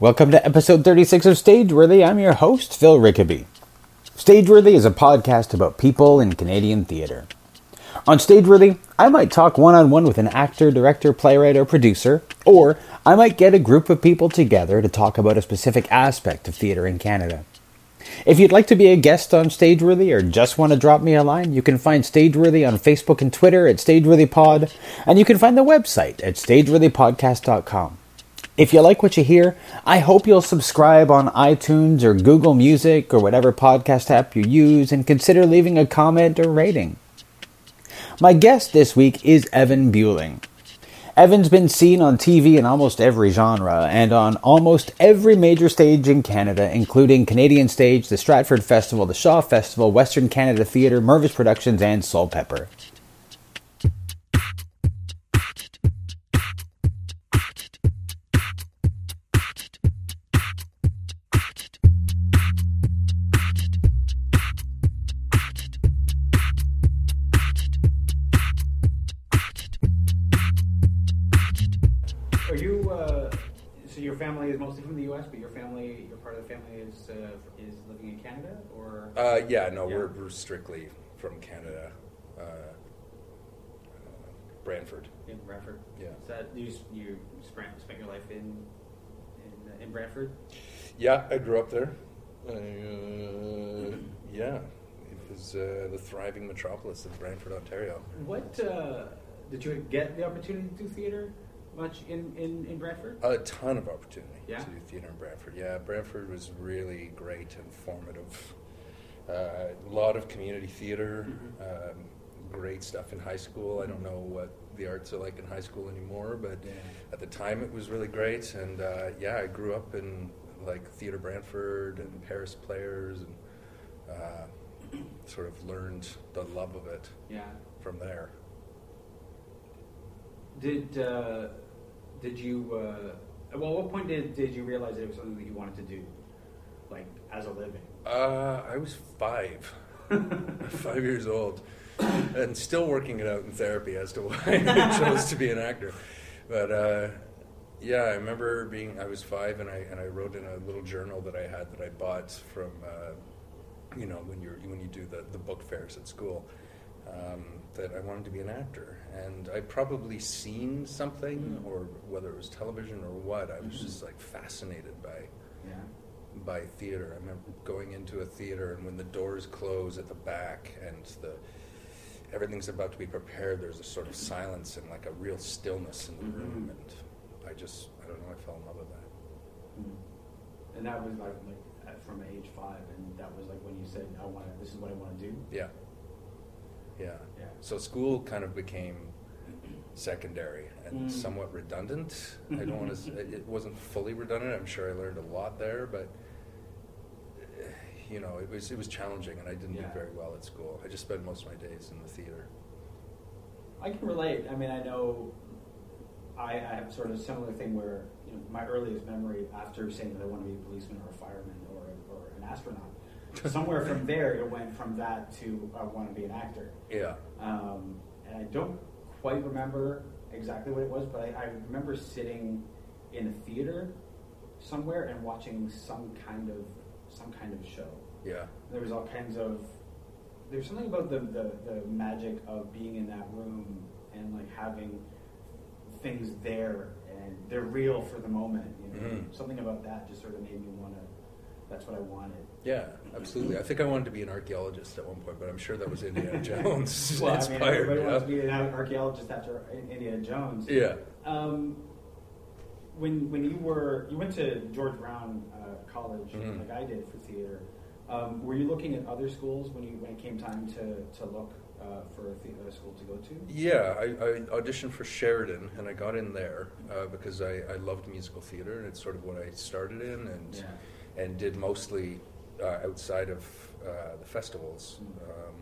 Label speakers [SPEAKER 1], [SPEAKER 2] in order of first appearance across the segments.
[SPEAKER 1] Welcome to episode 36 of Stageworthy. I'm your host, Phil Rickaby. Stageworthy is a podcast about people in Canadian theatre. On Stageworthy, I might talk one on one with an actor, director, playwright, or producer, or I might get a group of people together to talk about a specific aspect of theatre in Canada. If you'd like to be a guest on Stageworthy or just want to drop me a line, you can find Stageworthy on Facebook and Twitter at StageworthyPod, and you can find the website at StageworthyPodcast.com. If you like what you hear, I hope you'll subscribe on iTunes or Google Music or whatever podcast app you use and consider leaving a comment or rating. My guest this week is Evan Buliung. Evan's been seen on TV in almost every genre and on almost every major stage in Canada, including Canadian Stage, the Stratford Festival, the Shaw Festival, Western Canada Theatre, Mirvish Productions, and Soulpepper. Are Canada, or?
[SPEAKER 2] Uh, yeah, no,
[SPEAKER 1] Yeah.
[SPEAKER 2] We're, we're strictly from Canada. Uh, uh, Brantford.
[SPEAKER 1] in Brantford.
[SPEAKER 2] Yeah.
[SPEAKER 1] Is that you? You spent spent your life in in, uh, in Brantford?
[SPEAKER 2] Yeah, I grew up there. Uh, yeah, it was uh, the thriving metropolis of Brantford, Ontario.
[SPEAKER 1] What uh, did you get the opportunity to do theater much in in, in Brantford?
[SPEAKER 2] A ton of opportunity
[SPEAKER 1] Yeah?
[SPEAKER 2] to do theater in Brantford. Yeah, Brantford was really great and formative. Uh, a lot of community theater,
[SPEAKER 1] Mhm.
[SPEAKER 2] um, great stuff in high school. I don't know what the arts are like in high school anymore, but
[SPEAKER 1] Yeah.
[SPEAKER 2] at the time it was really great. And uh, yeah, I grew up in like Theater Brantford and Paris Players and uh, sort of learned the love of it
[SPEAKER 1] Yeah.
[SPEAKER 2] from there.
[SPEAKER 1] Did uh, did you? Uh, well, at what point did did you realize it was something that you wanted to do, like as a living?
[SPEAKER 2] Uh, I was five. five years old, and still working it out in therapy as to why I chose to be an actor. But uh, yeah, I remember being I was five, and I and I wrote in a little journal that I had that I bought from uh, you know when you are when you do the the book fairs at school. Um, that I wanted to be an actor, and I'd probably seen something,
[SPEAKER 1] Mhm.
[SPEAKER 2] or whether it was television or what. I was
[SPEAKER 1] Mhm.
[SPEAKER 2] just like fascinated by
[SPEAKER 1] Yeah.
[SPEAKER 2] by theater. I remember going into a theater and when the doors close at the back and the everything's about to be prepared, there's a sort of silence and like a real stillness in the
[SPEAKER 1] Mhm.
[SPEAKER 2] room, and I just I don't know, I fell in love with that.
[SPEAKER 1] Mm. And that was like like from age five, and that was like when you said, "I want to. This is what I want to do."
[SPEAKER 2] Yeah, yeah.
[SPEAKER 1] Yeah.
[SPEAKER 2] So school kind of became secondary and
[SPEAKER 1] Mm.
[SPEAKER 2] somewhat redundant. I don't want to. It wasn't fully redundant. I'm sure I learned a lot there, but. You know, it was it was challenging, and I didn't
[SPEAKER 1] Yeah.
[SPEAKER 2] do very well at school. I just spent most of my days in the theater.
[SPEAKER 1] I can relate. I mean, I know I, I have sort of a similar thing where you know my earliest memory after saying that I want to be a policeman or a fireman or, or an astronaut, somewhere from there it went from that to I want to be an actor.
[SPEAKER 2] Yeah.
[SPEAKER 1] Um, and I don't quite remember exactly what it was, but I, I remember sitting in a theater somewhere and watching some kind of some kind of show.
[SPEAKER 2] Yeah.
[SPEAKER 1] There was all kinds of there's something about the, the, the magic of being in that room and like having things there and they're real for the moment. You know,
[SPEAKER 2] Mhm.
[SPEAKER 1] something about that just sort of made me want to. That's what I wanted.
[SPEAKER 2] Yeah, absolutely. I think I wanted to be an archaeologist at one point, but I'm sure that was Indiana Jones
[SPEAKER 1] well, I mean,
[SPEAKER 2] inspired.
[SPEAKER 1] everybody
[SPEAKER 2] yeah.
[SPEAKER 1] wants to be an archaeologist after Indiana Jones.
[SPEAKER 2] yeah.
[SPEAKER 1] Um, when when you were you went to George Brown uh, College
[SPEAKER 2] Mhm.
[SPEAKER 1] like I did for theater, um, were you looking at other schools when you when it came time to to look uh, for a theater school to go to?
[SPEAKER 2] Yeah, I, I auditioned for Sheridan, and I got in there uh, because I, I loved musical theater, and it's sort of what I started in, and
[SPEAKER 1] Yeah.
[SPEAKER 2] and did mostly uh, outside of uh, the festivals.
[SPEAKER 1] Mm.
[SPEAKER 2] Um,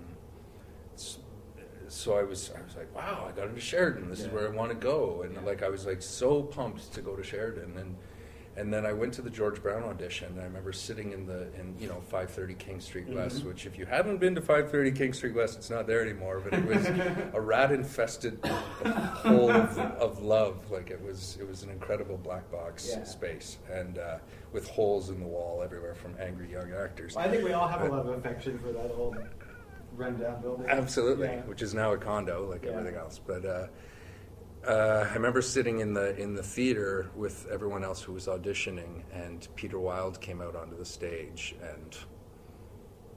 [SPEAKER 2] so I was I was like, wow, I got into Sheridan. This is where I want to go, and
[SPEAKER 1] Yeah.
[SPEAKER 2] like I was like so pumped to go to Sheridan, and And then I went to the George Brown audition. And I remember sitting in the in you know 530 King Street West,
[SPEAKER 3] Mhm.
[SPEAKER 2] which if you haven't been to 530 King Street West, it's not there anymore. But it was a rat infested hole of, of love. Like it was it was an incredible black box
[SPEAKER 3] Yeah.
[SPEAKER 2] space, and uh, with holes in the wall everywhere from angry young actors.
[SPEAKER 3] Well, I think we all have a lot of affection for that old rundown building.
[SPEAKER 2] Absolutely,
[SPEAKER 3] Yeah.
[SPEAKER 2] which is now a condo like
[SPEAKER 3] Yeah.
[SPEAKER 2] everything else. But uh, uh, I remember sitting in the in the theater with everyone else who was auditioning, and Peter Wilde came out onto the stage, and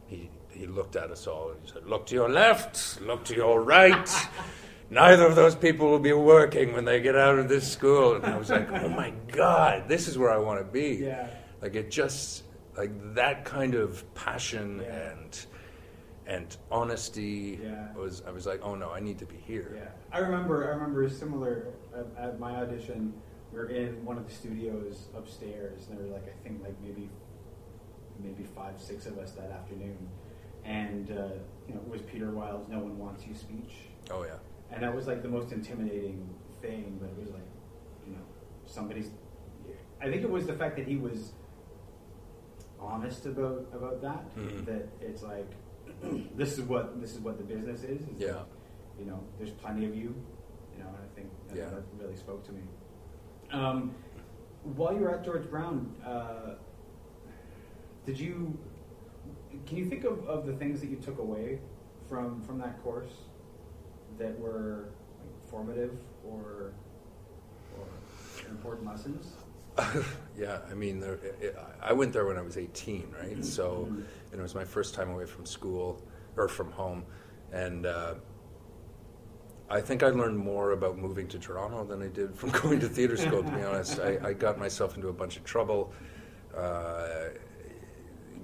[SPEAKER 2] he he looked at us all and he said, "Look to your left, look to your right." Neither of those people will be working when they get out of this school. And I was like, "Oh my God, this is where I want to be."
[SPEAKER 3] Yeah.
[SPEAKER 2] Like it just like that kind of passion
[SPEAKER 3] Yeah.
[SPEAKER 2] and and honesty
[SPEAKER 3] Yeah.
[SPEAKER 2] was I was like, oh no, I need to be here.
[SPEAKER 3] Yeah, I remember. I remember a similar at, at my audition. We were in one of the studios upstairs, and there were like I think like maybe maybe five, six of us that afternoon, and uh, you know it was Peter Wilde's "No One Wants You" speech,
[SPEAKER 2] Oh yeah.
[SPEAKER 3] And that was like the most intimidating thing. But it was like, you know, somebody's. I think it was the fact that he was honest about about that.
[SPEAKER 2] Mhm.
[SPEAKER 3] That it's like this is what this is what the business is. is
[SPEAKER 2] Yeah.
[SPEAKER 3] that, you know, there's plenty of you. You know, and I think think
[SPEAKER 2] Yeah.
[SPEAKER 3] that really spoke to me. Um, while you were at George Brown, uh, did you? Can you think of, of the things that you took away from from that course that were like, formative or or important lessons?
[SPEAKER 2] yeah, I mean, there, it, I went there when I was 18, right? So,
[SPEAKER 3] Mhm.
[SPEAKER 2] and it was my first time away from school or from home, and uh, I think I learned more about moving to Toronto than I did from going to theater school. To be honest, I, I got myself into a bunch of trouble. Uh,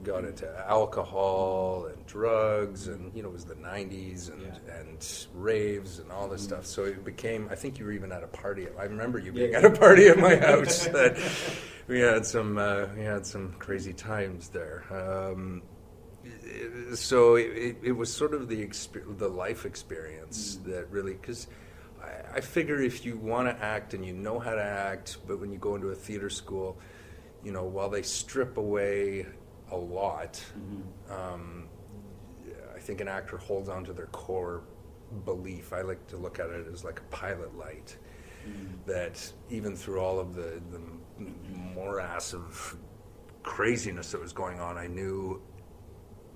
[SPEAKER 2] got into alcohol and drugs, and you know, it was the '90s and
[SPEAKER 3] Yeah.
[SPEAKER 2] and raves and all this
[SPEAKER 3] Mhm.
[SPEAKER 2] stuff. So it became. I think you were even at a party. I remember you being
[SPEAKER 3] yeah.
[SPEAKER 2] at a party at my house. that we had some uh, we had some crazy times there. Um, so it, it, it was sort of the exper- the life experience
[SPEAKER 3] Mhm.
[SPEAKER 2] that really because. I, I figure if you want to act and you know how to act, but when you go into a theater school, you know, while they strip away a lot, um, I think an actor holds on to their core belief. I like to look at it as like a pilot light that even through all of the, the morass of craziness that was going on, I knew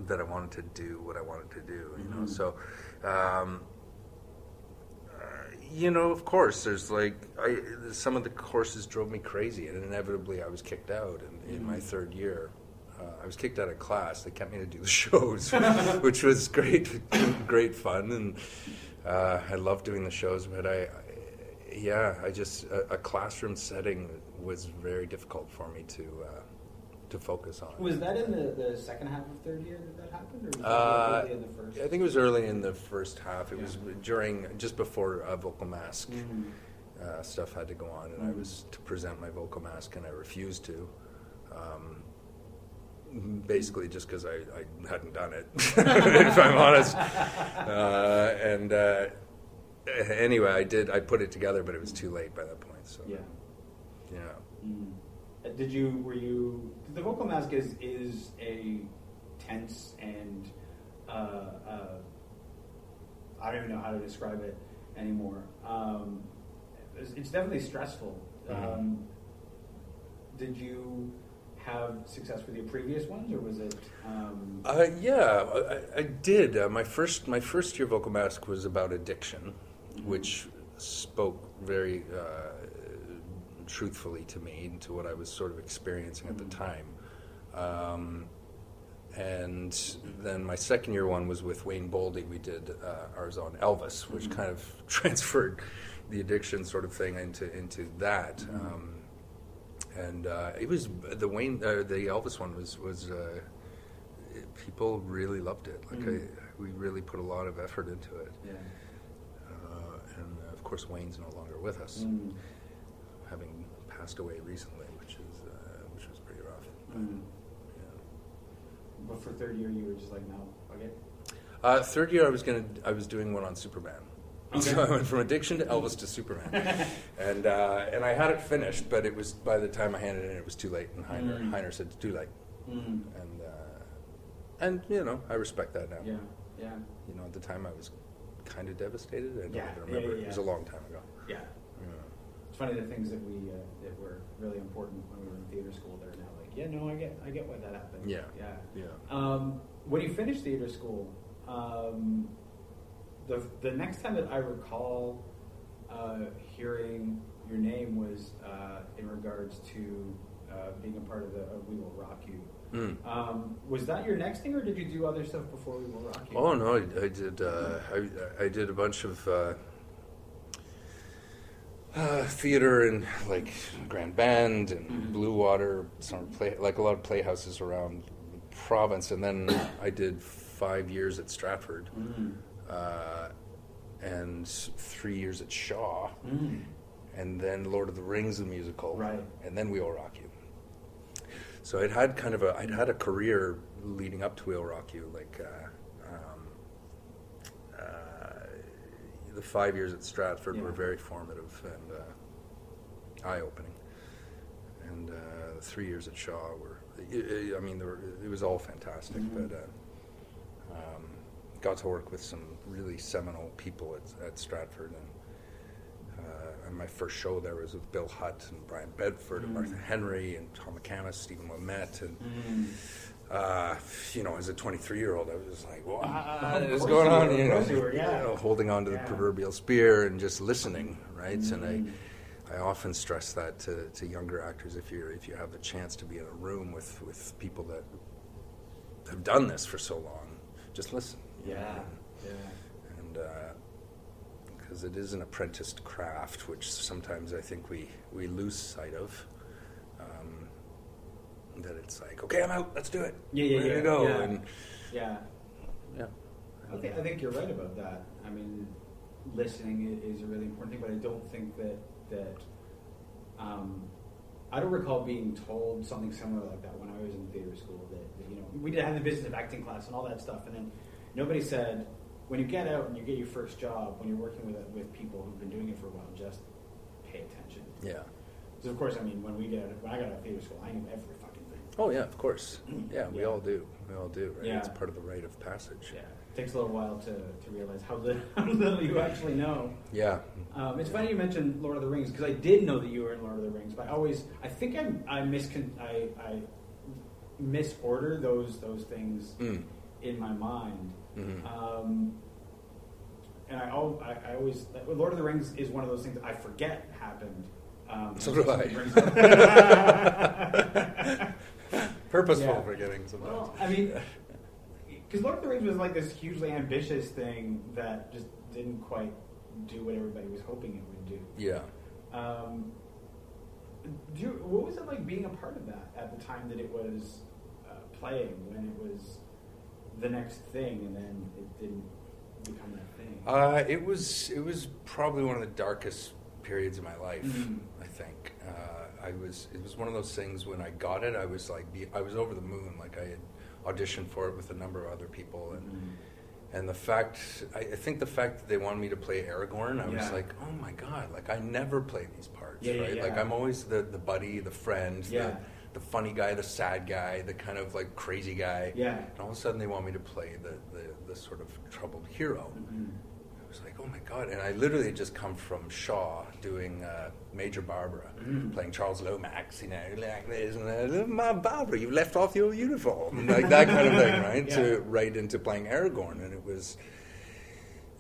[SPEAKER 2] that I wanted to do what I wanted to do. You know,
[SPEAKER 3] Mhm.
[SPEAKER 2] so. Um, uh, you know, of course, there's like I, some of the courses drove me crazy, and inevitably I was kicked out in, in my
[SPEAKER 3] Mhm.
[SPEAKER 2] third year. Uh, I was kicked out of class. They kept me to do the shows, which was great, great fun, and uh, I loved doing the shows. But I, I yeah, I just a, a classroom setting was very difficult for me to uh, to focus on.
[SPEAKER 3] Was that in the, the second half of third year that that happened, or was that
[SPEAKER 2] Uh,
[SPEAKER 3] early in the first?
[SPEAKER 2] I think it was early in the first half. It was during just before uh, vocal mask.
[SPEAKER 3] Mhm.
[SPEAKER 2] uh, stuff had to go on, and I
[SPEAKER 3] Mhm.
[SPEAKER 2] was to present my vocal mask, and I refused to. Um, basically, just because I, I hadn't done it, if I'm honest. Uh, and uh, anyway, I did. I put it together, but it was too late by that point. So
[SPEAKER 3] Yeah.
[SPEAKER 2] yeah.
[SPEAKER 3] Mm. Uh, Did you? Were you? The vocal mask is is a tense and uh, uh, I don't even know how to describe it anymore. Um, it's, it's definitely stressful.
[SPEAKER 2] Mhm.
[SPEAKER 3] Um, did you have success with your previous ones, or was it? Um,
[SPEAKER 2] Uh, yeah, I, I did. Uh, my first my first year vocal mask was about addiction, which spoke very uh, truthfully to me and to what I was sort of experiencing at the
[SPEAKER 3] Mhm.
[SPEAKER 2] time. Um, and then my second year one was with Wayne Boldy. We did uh, ours on Elvis, which
[SPEAKER 3] Mhm.
[SPEAKER 2] kind of transferred the addiction sort of thing into into that.
[SPEAKER 3] Mhm.
[SPEAKER 2] Um, and uh, it was the Wayne, uh, the Elvis one was was uh, it- people really loved it. Like
[SPEAKER 3] Mhm.
[SPEAKER 2] I, we really put a lot of effort into it.
[SPEAKER 3] yeah.
[SPEAKER 2] Uh, and of course, Wayne's no longer with us,
[SPEAKER 3] Mm.
[SPEAKER 2] having passed away recently, which is uh, which was pretty rough.
[SPEAKER 3] Mm.
[SPEAKER 2] Yeah.
[SPEAKER 3] But for third year, you were just like, no, okay.
[SPEAKER 2] Uh, third year, I was gonna I was doing one on Superman. So I went from addiction to Elvis to Superman, and uh, and I had it finished, but it was by the time I handed it in, it was too late. And Heiner,
[SPEAKER 3] Mm.
[SPEAKER 2] Heiner said it's too late,
[SPEAKER 3] Mm.
[SPEAKER 2] and uh, and you know I respect that now.
[SPEAKER 3] Yeah, yeah,
[SPEAKER 2] You know, at the time I was kind of devastated. I don't
[SPEAKER 3] Yeah,
[SPEAKER 2] even
[SPEAKER 3] yeah,
[SPEAKER 2] remember.
[SPEAKER 3] yeah,
[SPEAKER 2] It was a long time ago.
[SPEAKER 3] yeah.
[SPEAKER 2] Yeah.
[SPEAKER 3] It's funny the things that we uh, that were really important when we were in theater school. They're now like, yeah, no, I get, I get why that happened.
[SPEAKER 2] Yeah.
[SPEAKER 3] yeah.
[SPEAKER 2] Yeah.
[SPEAKER 3] Um, when you finished theater school, um, the the next time that I recall uh, hearing your name was uh, in regards to uh, being a part of the of We Will Rock You.
[SPEAKER 2] Mm.
[SPEAKER 3] Um, was that your next thing, or did you do other stuff before We Will Rock You?
[SPEAKER 2] Oh no, I, I did. Uh, I, I did a bunch of uh, uh, theater and like Grand Bend and
[SPEAKER 3] Mhm.
[SPEAKER 2] Blue Water, some play like a lot of playhouses around the province, and then I did five years at Stratford
[SPEAKER 3] Mm.
[SPEAKER 2] Uh, and three years at Shaw,
[SPEAKER 3] Mm.
[SPEAKER 2] and then Lord of the Rings the musical,
[SPEAKER 3] Right.
[SPEAKER 2] and then We Will Rock You. So I'd had kind of a I'd had a career leading up to We Will Rock You, like uh, um, uh, the five years at Stratford were very formative and uh, eye opening, and uh, the three years at Shaw were I mean were, it was all fantastic,
[SPEAKER 3] Mhm.
[SPEAKER 2] but. Uh, um, got to work with some really seminal people at, at Stratford, and, uh, and my first show there was with Bill Hutt and Brian Bedford and
[SPEAKER 3] Mm.
[SPEAKER 2] Martha Henry and Tom McCamus, Stephen Ouimette, and
[SPEAKER 3] Mm.
[SPEAKER 2] uh, you know, as a 23 year old, I was just like, "What
[SPEAKER 3] Of
[SPEAKER 2] is going on?" You know,
[SPEAKER 3] you were, yeah.
[SPEAKER 2] you know, holding on to the proverbial spear and just listening, right? And
[SPEAKER 3] Mm.
[SPEAKER 2] I, I often stress that to, to younger actors if you if you have the chance to be in a room with with people that have done this for so long, just listen. You know,
[SPEAKER 3] Yeah,
[SPEAKER 2] and-
[SPEAKER 3] yeah.
[SPEAKER 2] and because it is an apprenticed craft, which sometimes I think we we lose sight of. Um, that it's like, okay, I'm out. Let's do it.
[SPEAKER 3] Yeah, yeah,
[SPEAKER 2] Ready
[SPEAKER 3] yeah,
[SPEAKER 2] to go.
[SPEAKER 3] yeah.
[SPEAKER 2] And
[SPEAKER 3] Yeah.
[SPEAKER 2] yeah,
[SPEAKER 3] I think, I think you're right about that. I mean, listening is a really important thing, but I don't think that that um, I don't recall being told something similar like that when I was in theater school. That, that you know, we did have the business of acting class and all that stuff, and then nobody said when you get out and you get your first job, when you're working with with people who've been doing it for a while, just pay attention.
[SPEAKER 2] yeah.
[SPEAKER 3] Because of course, I mean, when we get when I got out of theater school, I knew every fucking thing.
[SPEAKER 2] Oh yeah, of course. Yeah, we
[SPEAKER 3] Yeah.
[SPEAKER 2] all do. We all do. Right?
[SPEAKER 3] Yeah.
[SPEAKER 2] It's part of the rite of passage.
[SPEAKER 3] Yeah, it takes a little while to, to realize how little, how little you actually know.
[SPEAKER 2] Yeah.
[SPEAKER 3] Um, it's funny you mentioned Lord of the Rings because I did know that you were in Lord of the Rings, but I always I think I I miscon I, I misorder those those things
[SPEAKER 2] Mm.
[SPEAKER 3] in my mind.
[SPEAKER 2] Mhm.
[SPEAKER 3] Um, and I, I, I always Lord of the Rings is one of those things I forget happened. Um,
[SPEAKER 2] So do I. Purposeful
[SPEAKER 3] Yeah.
[SPEAKER 2] forgetting sometimes.
[SPEAKER 3] Well, I mean, because Lord of the Rings was like this hugely ambitious thing that just didn't quite do what everybody was hoping it would do.
[SPEAKER 2] yeah.
[SPEAKER 3] Um, do you, what was it like being a part of that at the time that it was uh, playing, when it was the next thing, and then it didn't become that thing?
[SPEAKER 2] Uh, it was it was probably one of the darkest periods of my life.
[SPEAKER 3] Mhm.
[SPEAKER 2] I think uh, I was. It was one of those things when I got it. I was like, I was over the moon. Like I had auditioned for it with a number of other people, and
[SPEAKER 3] Mhm.
[SPEAKER 2] and the fact I, I think the fact that they wanted me to play Aragorn, I was like, oh my god! Like I never play these parts,
[SPEAKER 3] Yeah, yeah,
[SPEAKER 2] right? Like. I'm always the the buddy, the friend,
[SPEAKER 3] Yeah.
[SPEAKER 2] the the funny guy, the sad guy, the kind of like crazy guy.
[SPEAKER 3] Yeah.
[SPEAKER 2] And all of a sudden, they want me to play the the, the sort of troubled hero.
[SPEAKER 3] Mhm.
[SPEAKER 2] I was like, oh my god! And I literally had just come from Shaw doing uh, Major Barbara,
[SPEAKER 3] Mm.
[SPEAKER 2] playing Charles Lomax, you know, like this, and uh, my Barbara, you left off your uniform, like that kind of thing, right?
[SPEAKER 3] Yeah.
[SPEAKER 2] To right into playing Aragorn, and it was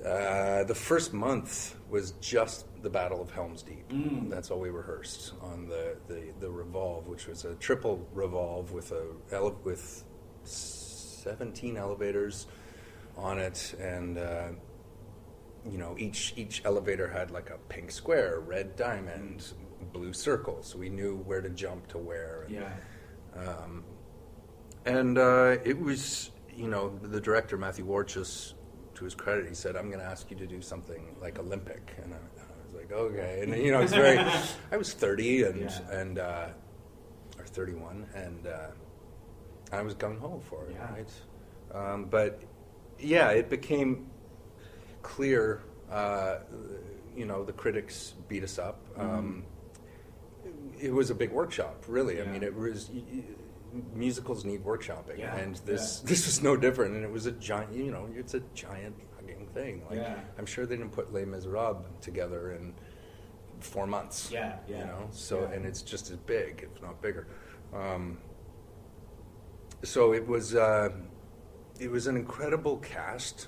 [SPEAKER 2] uh, the first month was just the Battle of Helm's Deep.
[SPEAKER 3] Mm.
[SPEAKER 2] That's all we rehearsed on the, the, the revolve, which was a triple revolve with a ele- with seventeen elevators on it, and uh, you know each each elevator had like a pink square, red diamond, blue circle, so we knew where to jump to where. and-
[SPEAKER 3] Yeah.
[SPEAKER 2] um, and uh, it was, you know, the director Matthew Warchus, to his credit, he said, "I'm going to ask you to do something like Olympic," and I, I was like, "Okay." And you know, it's very. I was 30 and
[SPEAKER 3] Yeah.
[SPEAKER 2] and uh, or 31, and uh, I was gung ho for it,
[SPEAKER 3] Yeah.
[SPEAKER 2] right? Um, but yeah, it became clear Uh, you know, the critics beat us up.
[SPEAKER 3] Mm-hmm.
[SPEAKER 2] Um, it was a big workshop, really. I mean, it was musicals need workshopping,
[SPEAKER 3] Yeah,
[SPEAKER 2] and this
[SPEAKER 3] yeah.
[SPEAKER 2] this was no different. And it was a giant, you know, it's a giant fucking thing. Like,
[SPEAKER 3] Yeah.
[SPEAKER 2] I'm sure they didn't put Les Miserables together in four months.
[SPEAKER 3] Yeah, yeah,
[SPEAKER 2] You know, so and it's just as big, if not bigger. Um, so it was uh, it was an incredible cast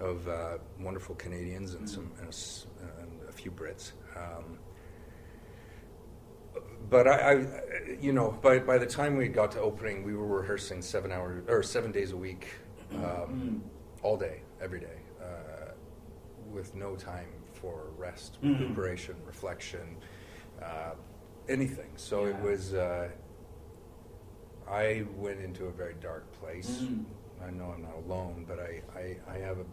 [SPEAKER 2] of uh, wonderful Canadians and some and a, and a few Brits. Um, but I, I, you know, by by the time we got to opening, we were rehearsing seven hours or seven days a week, um, all day, every day, uh, with no time for rest, recuperation, reflection, uh, anything. So it was. Uh, I went into a very dark place.
[SPEAKER 3] Mhm.
[SPEAKER 2] I know I'm not alone, but I, I, I have a,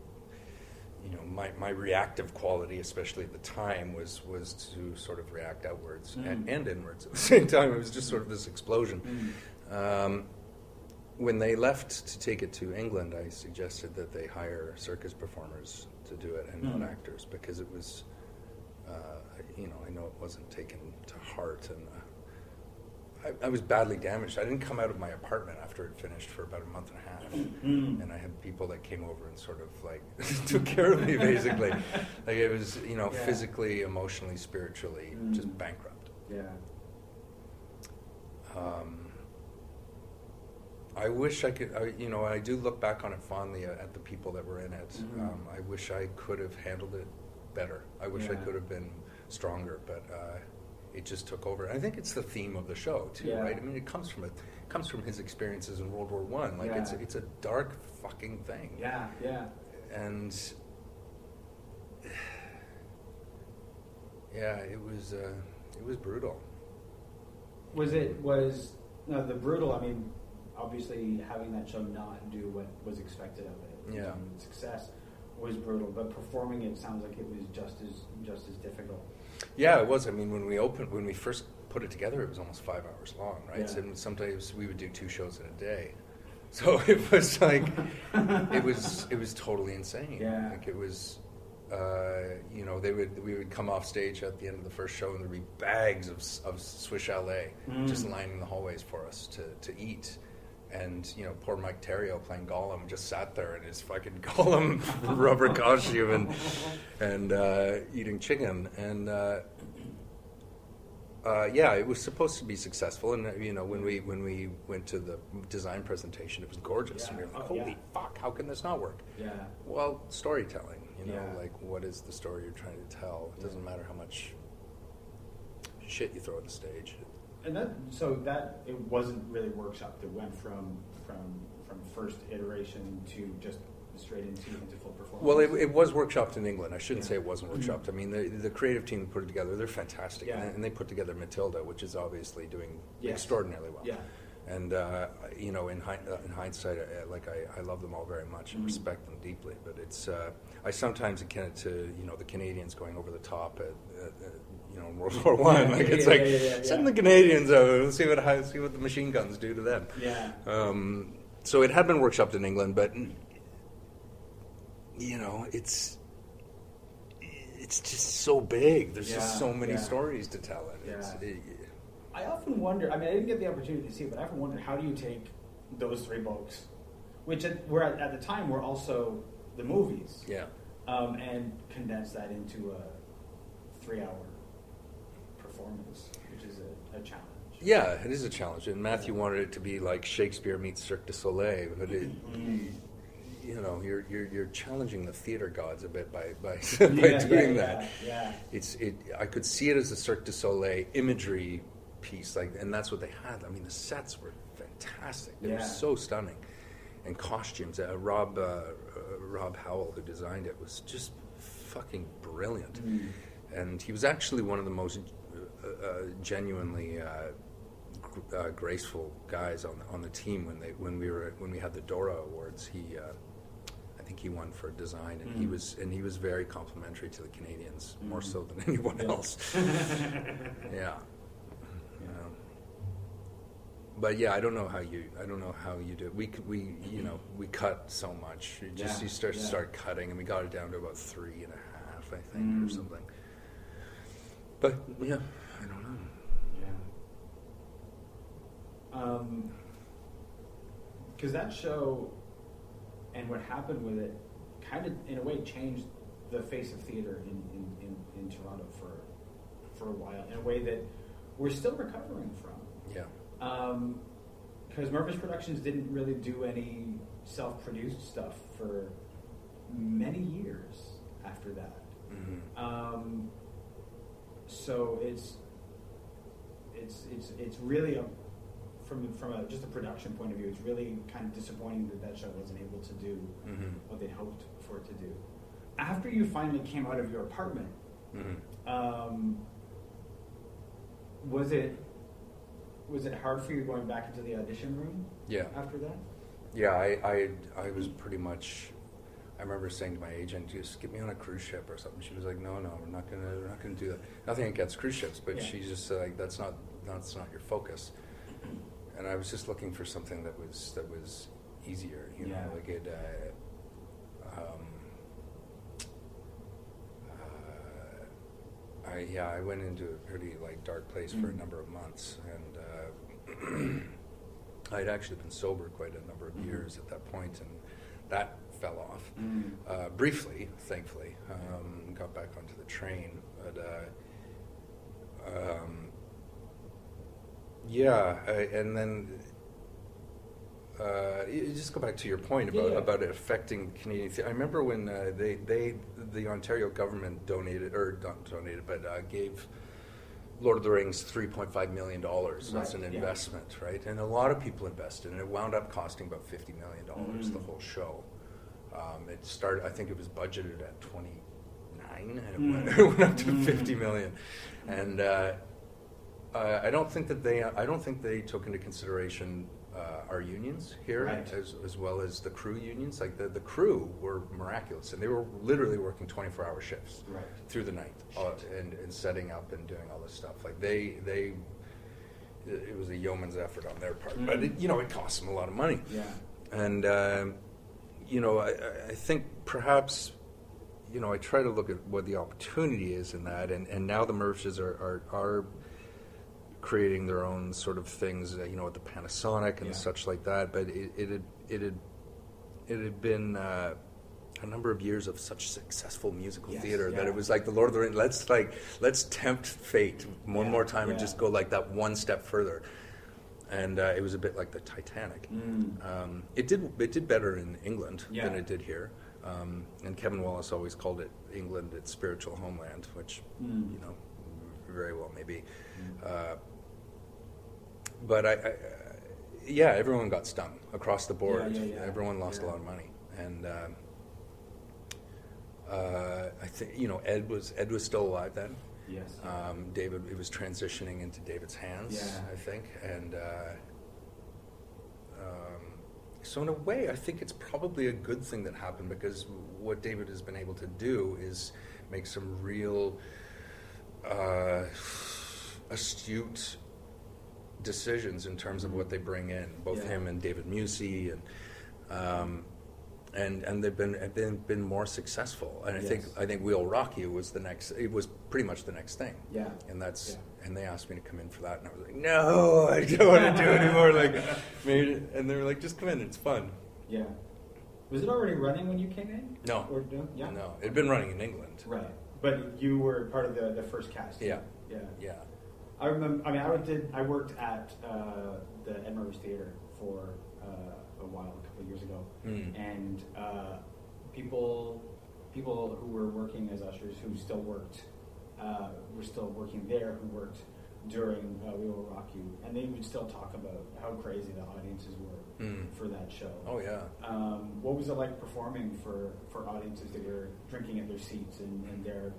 [SPEAKER 2] you know, my, my reactive quality, especially at the time, was was to sort of react outwards and,
[SPEAKER 3] Mm.
[SPEAKER 2] and inwards at the same time. It was just sort of this explosion.
[SPEAKER 3] Mm.
[SPEAKER 2] Um, when they left to take it to England, I suggested that they hire circus performers to do it and
[SPEAKER 3] Mm.
[SPEAKER 2] not actors because it was, uh, you know, I know it wasn't taken to heart and. Uh, I, I was badly damaged. I didn't come out of my apartment after it finished for about a month and a half,
[SPEAKER 3] Mm.
[SPEAKER 2] and I had people that came over and sort of like took care of me basically. like it was, you know,
[SPEAKER 3] Yeah.
[SPEAKER 2] physically, emotionally, spiritually,
[SPEAKER 3] Mm.
[SPEAKER 2] just bankrupt.
[SPEAKER 3] Yeah.
[SPEAKER 2] Um, I wish I could, I, you know, I do look back on it fondly at, at the people that were in it.
[SPEAKER 3] Mhm.
[SPEAKER 2] Um, I wish I could have handled it better. I wish I could have been stronger, but uh, it just took over. And I think it's the theme of the show too,
[SPEAKER 3] Yeah.
[SPEAKER 2] right? I mean, it comes from it comes from his experiences in World War One. Like it's
[SPEAKER 3] Yeah.
[SPEAKER 2] it's a dark fucking thing.
[SPEAKER 3] Yeah. Yeah.
[SPEAKER 2] And yeah, it was uh, it was brutal.
[SPEAKER 3] Was it was no the brutal? I mean, obviously having that show not do what was expected of it.
[SPEAKER 2] Yeah.
[SPEAKER 3] Success was brutal, but performing it sounds like it was just as just as difficult.
[SPEAKER 2] Yeah, it was. I mean, when we opened, when we first put it together, it was almost five hours long, right?
[SPEAKER 3] Yeah.
[SPEAKER 2] And sometimes we would do two shows in a day. So it was like, it was it was totally insane.
[SPEAKER 3] Yeah.
[SPEAKER 2] Like it was, uh, you know, they would we would come off stage at the end of the first show, and there'd be bags of of Swiss chalet
[SPEAKER 3] Mm.
[SPEAKER 2] just lining the hallways for us to to eat. And you know, poor Mike Therriault playing Gollum just sat there in his fucking Gollum rubber costume and and uh, eating chicken. And uh, uh, yeah, it was supposed to be successful. And uh, you know, when we when we went to the design presentation, it was gorgeous. And we were
[SPEAKER 3] Yeah.
[SPEAKER 2] like,
[SPEAKER 3] Oh,
[SPEAKER 2] "Holy
[SPEAKER 3] yeah.
[SPEAKER 2] fuck! How can this not work?"
[SPEAKER 3] Yeah.
[SPEAKER 2] Well, storytelling. You know,
[SPEAKER 3] Yeah.
[SPEAKER 2] like what is the story you're trying to tell? It doesn't matter how much shit you throw at the stage.
[SPEAKER 3] And that so that it wasn't really workshopped. It went from from from first iteration to just straight into into full performance.
[SPEAKER 2] Well, it, it was workshopped in England. I shouldn't
[SPEAKER 3] Yeah.
[SPEAKER 2] say it wasn't workshopped. I mean, the, the creative team put it together, they're fantastic.
[SPEAKER 3] Yeah.
[SPEAKER 2] And, and they put together Matilda, which is obviously doing
[SPEAKER 3] Yes.
[SPEAKER 2] extraordinarily well.
[SPEAKER 3] Yeah.
[SPEAKER 2] And, uh, you know, in, hi- uh, in hindsight, uh, like, I, I love them all very much and
[SPEAKER 3] Mhm.
[SPEAKER 2] respect them deeply. But it's, uh, I sometimes akin it to, you know, the Canadians going over the top at, at, at you know, World War One.
[SPEAKER 3] Yeah,
[SPEAKER 2] like, it's
[SPEAKER 3] yeah,
[SPEAKER 2] like,
[SPEAKER 3] yeah,
[SPEAKER 2] send the Canadians over, let's see what, how, see what the machine guns do to them.
[SPEAKER 3] Yeah.
[SPEAKER 2] Um, so it had been workshopped in England, but you know, it's it's just so big. There's just so many stories to tell it. It's,
[SPEAKER 3] Yeah.
[SPEAKER 2] it.
[SPEAKER 3] I often wonder. I mean, I didn't get the opportunity to see it, but I often wonder how do you take those three books, which at, were at, at the time were also the movies,
[SPEAKER 2] Yeah,
[SPEAKER 3] um, and condense that into a three-hour performance, which is a, a challenge.
[SPEAKER 2] yeah, it is a challenge. And Matthew wanted it to be like Shakespeare meets Cirque du Soleil, but it.
[SPEAKER 3] Mm.
[SPEAKER 2] You know, you're, you're you're challenging the theater gods a bit by by, by
[SPEAKER 3] Yeah,
[SPEAKER 2] doing
[SPEAKER 3] yeah,
[SPEAKER 2] that.
[SPEAKER 3] Yeah.
[SPEAKER 2] It's it. I could see it as a Cirque du Soleil imagery piece, like, and that's what they had. I mean, the sets were fantastic. They were so stunning, and costumes. Uh, Rob uh, uh, Rob Howell, who designed it, was just fucking brilliant.
[SPEAKER 3] Mm.
[SPEAKER 2] And he was actually one of the most uh, uh, genuinely. Uh, uh, graceful guys on the, on the team when they when we were when we had the Dora Awards. He, uh, I think he won for design, and he
[SPEAKER 3] Mm.
[SPEAKER 2] was and he was very complimentary to the Canadians, more
[SPEAKER 3] Mm.
[SPEAKER 2] so than anyone
[SPEAKER 3] Yeah.
[SPEAKER 2] else. yeah. Um, but yeah, I don't know how you. I don't know how you do. it. We we you know we cut so much. You just
[SPEAKER 3] Yeah,
[SPEAKER 2] you start
[SPEAKER 3] yeah.
[SPEAKER 2] start cutting, and we got it down to about three and a half, I think, or
[SPEAKER 3] Mm.
[SPEAKER 2] something. But yeah, I don't know.
[SPEAKER 3] Yeah. Um, because that show and what happened with it kind of, in a way, changed the face of theater in, in, in, in Toronto for for a while in a way that we're still recovering from.
[SPEAKER 2] Yeah.
[SPEAKER 3] Because Mirvish Productions didn't really do any self-produced stuff for many years after that.
[SPEAKER 2] Mm-hmm.
[SPEAKER 3] Um, so it's it's it's it's really a from from a just a production point of view, it's really kind of disappointing that that show wasn't able to do
[SPEAKER 2] hmm
[SPEAKER 3] what they hoped for it to do. After you finally came out of your apartment,
[SPEAKER 2] hmm
[SPEAKER 3] um, was it was it hard for you going back into the audition room
[SPEAKER 2] Yeah.
[SPEAKER 3] after that?
[SPEAKER 2] Yeah, I, I, I was pretty much. I remember saying to my agent, "Just get me on a cruise ship or something." She was like, "No, no, we're not gonna, we're not gonna do that." Nothing against cruise ships, but
[SPEAKER 3] Yeah.
[SPEAKER 2] she's just like, "That's not, that's not your focus." And I was just looking for something that was that was easier, you
[SPEAKER 3] Yeah.
[SPEAKER 2] know, like it. Uh, um, uh, I yeah, I went into a pretty like dark place for a
[SPEAKER 3] Mm.
[SPEAKER 2] number of months, and. Uh, I'd actually been sober quite a number of
[SPEAKER 3] Mhm.
[SPEAKER 2] years at that point, and that fell off
[SPEAKER 3] Mm.
[SPEAKER 2] uh, briefly. Thankfully, um, got back onto the train, but uh, um, yeah, I, and then uh, just go back to your point about
[SPEAKER 3] Yeah, yeah.
[SPEAKER 2] about it affecting Canadian. The- I remember when uh, they they the Ontario government donated or not donated, but uh, gave. Lord of the Rings, three point five million dollars. That's
[SPEAKER 3] Right,
[SPEAKER 2] an
[SPEAKER 3] yeah.
[SPEAKER 2] investment, right? And a lot of people invested, and it wound up costing about fifty million dollars
[SPEAKER 3] Mm.
[SPEAKER 2] the whole show. Um, it started. I think it was budgeted at twenty nine, and it, went,
[SPEAKER 3] Mm.
[SPEAKER 2] it went up to
[SPEAKER 3] Mm.
[SPEAKER 2] fifty million. And uh, I don't think that they. I don't think they took into consideration uh, our unions here,
[SPEAKER 3] Right.
[SPEAKER 2] as, as well as the crew unions. Like the, the crew were miraculous, and they were literally working twenty four hour shifts
[SPEAKER 3] Right.
[SPEAKER 2] through the night uh, and, and setting up and doing all this stuff. Like they they. It was a yeoman's effort on their part, but
[SPEAKER 3] Mm.
[SPEAKER 2] it, you know it cost them a lot of money.
[SPEAKER 3] Yeah.
[SPEAKER 2] And um, you know, I, I- think perhaps, you know, I try to look at what the opportunity is in that, and, and now the Murphys are, are are creating their own sort of things, uh, you know, with the Panasonic and
[SPEAKER 3] Yeah.
[SPEAKER 2] such like that. But it, it had it had it had been. Uh, a number of years of such successful musical
[SPEAKER 3] Yes,
[SPEAKER 2] theater that it was like the Lord of the Rings. Let's like let's tempt fate one
[SPEAKER 3] Yeah,
[SPEAKER 2] more time and just go like that one step further. And uh, it was a bit like the Titanic.
[SPEAKER 3] Mm.
[SPEAKER 2] Um, it did it did better in England
[SPEAKER 3] Yeah.
[SPEAKER 2] than it did here, um, and Kevin Wallace always called it England its spiritual homeland, which
[SPEAKER 3] Mm.
[SPEAKER 2] you know very well maybe.
[SPEAKER 3] Mm.
[SPEAKER 2] Uh, but I, I, yeah, everyone got stung across the board.
[SPEAKER 3] Yeah, yeah, yeah.
[SPEAKER 2] Everyone lost a lot of money, and um, uh, I think you know Ed was Ed was still alive then.
[SPEAKER 3] Yes.
[SPEAKER 2] Um, David, it was transitioning into David's hands,
[SPEAKER 3] Yeah.
[SPEAKER 2] I think, and uh, um, so in a way, I think it's probably a good thing that happened because what David has been able to do is make some real uh, astute decisions in terms of what they bring in, both
[SPEAKER 3] Yeah.
[SPEAKER 2] him and David Musey, and um, and and they've been have been been more successful. And I think I think We'll Rock You was the next. It was pretty much the next thing.
[SPEAKER 3] Yeah.
[SPEAKER 2] And that's
[SPEAKER 3] Yeah.
[SPEAKER 2] and they asked me to come in for that, and I was like, no, I don't want to do it anymore. Like, maybe, and they were like, just come in, it's fun.
[SPEAKER 3] Yeah. Was it already running when you came in?
[SPEAKER 2] No.
[SPEAKER 3] Or no? Yeah.
[SPEAKER 2] No, it'd been running in England.
[SPEAKER 3] Right. But you were part of the, the first cast.
[SPEAKER 2] Yeah.
[SPEAKER 3] Yeah.
[SPEAKER 2] Yeah.
[SPEAKER 3] I remember. I mean, I did. I worked at uh, the Ed Mirvish Theater for uh, a while, a couple of years ago,
[SPEAKER 2] Mm.
[SPEAKER 3] and uh, people, people who were working as ushers who still worked, uh, were still working there, who worked during uh, We Will Rock You, and they would still talk about how crazy the audiences were
[SPEAKER 2] Mm.
[SPEAKER 3] for that show.
[SPEAKER 2] Oh yeah.
[SPEAKER 3] Um, what was it like performing for, for audiences that were drinking at their seats and, and there?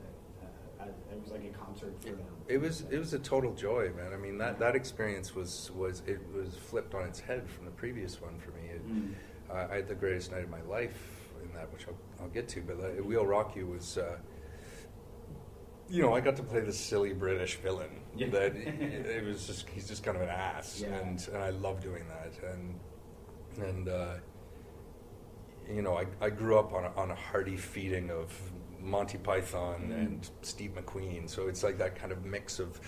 [SPEAKER 3] It was like a concert for them.
[SPEAKER 2] It was it was a total joy, man. I mean that, that experience was was it was flipped on its head from the previous one for me. It,
[SPEAKER 3] Mm.
[SPEAKER 2] uh, I had the greatest night of my life in that, which I'll, I'll get to. But uh, We'll Rock You was, uh, you know, I got to play this silly British villain.
[SPEAKER 3] Yeah.
[SPEAKER 2] That it, it was just he's just kind of an ass,
[SPEAKER 3] Yeah.
[SPEAKER 2] and, and I love doing that. And and uh, you know, I, I grew up on a, on a hearty feeding of Monty Python
[SPEAKER 3] Mhm.
[SPEAKER 2] and Steve McQueen. So it's like that kind of mix of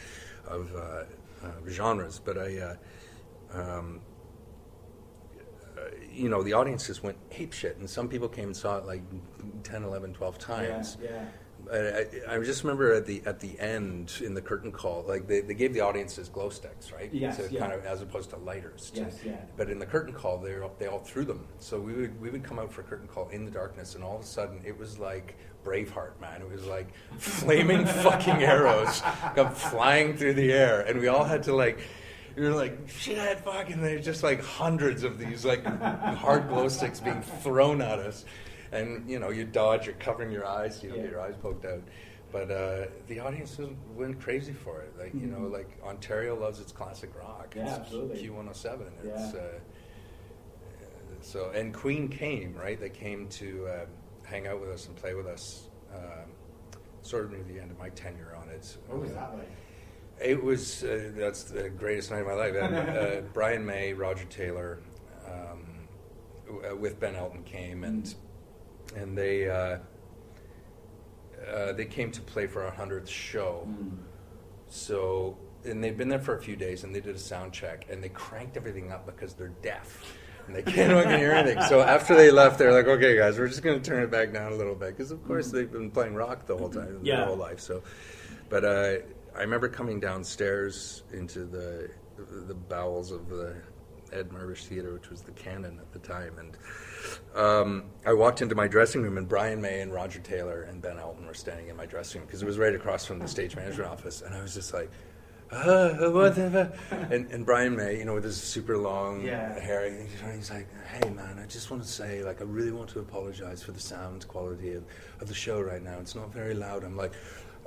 [SPEAKER 2] of uh, uh, genres. But I. Uh, um, uh, you know, the audience just went ape shit, and some people came and saw it like 10, 11, 12 times.
[SPEAKER 3] Yeah, yeah.
[SPEAKER 2] I, I, just remember at the at the end in the curtain call, like they, they gave the audiences glow sticks, right?
[SPEAKER 3] Yes,
[SPEAKER 2] To
[SPEAKER 3] yeah.
[SPEAKER 2] kind of as opposed to lighters. to-
[SPEAKER 3] Yes, yeah.
[SPEAKER 2] But in the curtain call, they all, they all threw them. So we would we would come out for curtain call in the darkness, and all of a sudden it was like Braveheart, man. It was like flaming fucking arrows come flying through the air, and we all had to like. You're like shit, fucking. There's just like hundreds of these like hard glow sticks being thrown at us, and you know you dodge. You're covering your eyes. You don't get
[SPEAKER 3] Yeah.
[SPEAKER 2] your eyes poked out. But uh, the audience went crazy for it. Like you know,
[SPEAKER 3] Mhm.
[SPEAKER 2] like Ontario loves its classic rock.
[SPEAKER 3] Yeah,
[SPEAKER 2] it's
[SPEAKER 3] absolutely.
[SPEAKER 2] Q107. It's
[SPEAKER 3] Yeah.
[SPEAKER 2] uh, so and Queen came right. They came to uh, hang out with us and play with us. Um, sort of near the end of my tenure on it.
[SPEAKER 3] What was that like?
[SPEAKER 2] It was uh, that's the greatest night of my life. And, uh, Brian May, Roger Taylor, um, w- uh, with Ben Elton came and and they uh, uh, they came to play for our hundredth show.
[SPEAKER 3] Mm.
[SPEAKER 2] So and they've been there for a few days and they did a sound check and they cranked everything up because they're deaf. And they can't fucking hear anything. So after they left, they're like, "Okay, guys, we're just going to turn it back down a little bit," because of course they've been playing rock the whole time,
[SPEAKER 3] Yeah.
[SPEAKER 2] their whole life. So, but uh, I remember coming downstairs into the the bowels of the Ed Mirvish Theater, which was the Canon at the time, and um, I walked into my dressing room, and Brian May and Roger Taylor and Ben Elton were standing in my dressing room because it was right across from the stage management office, and I was just like. Uh, what the fu-" and, and Brian May, you know, with his super long
[SPEAKER 3] Yeah.
[SPEAKER 2] hair, he's- he's like, "Hey, man, I just want to say, like, I really want to apologize for the sound quality of, of the show right now. It's not very loud." I'm like,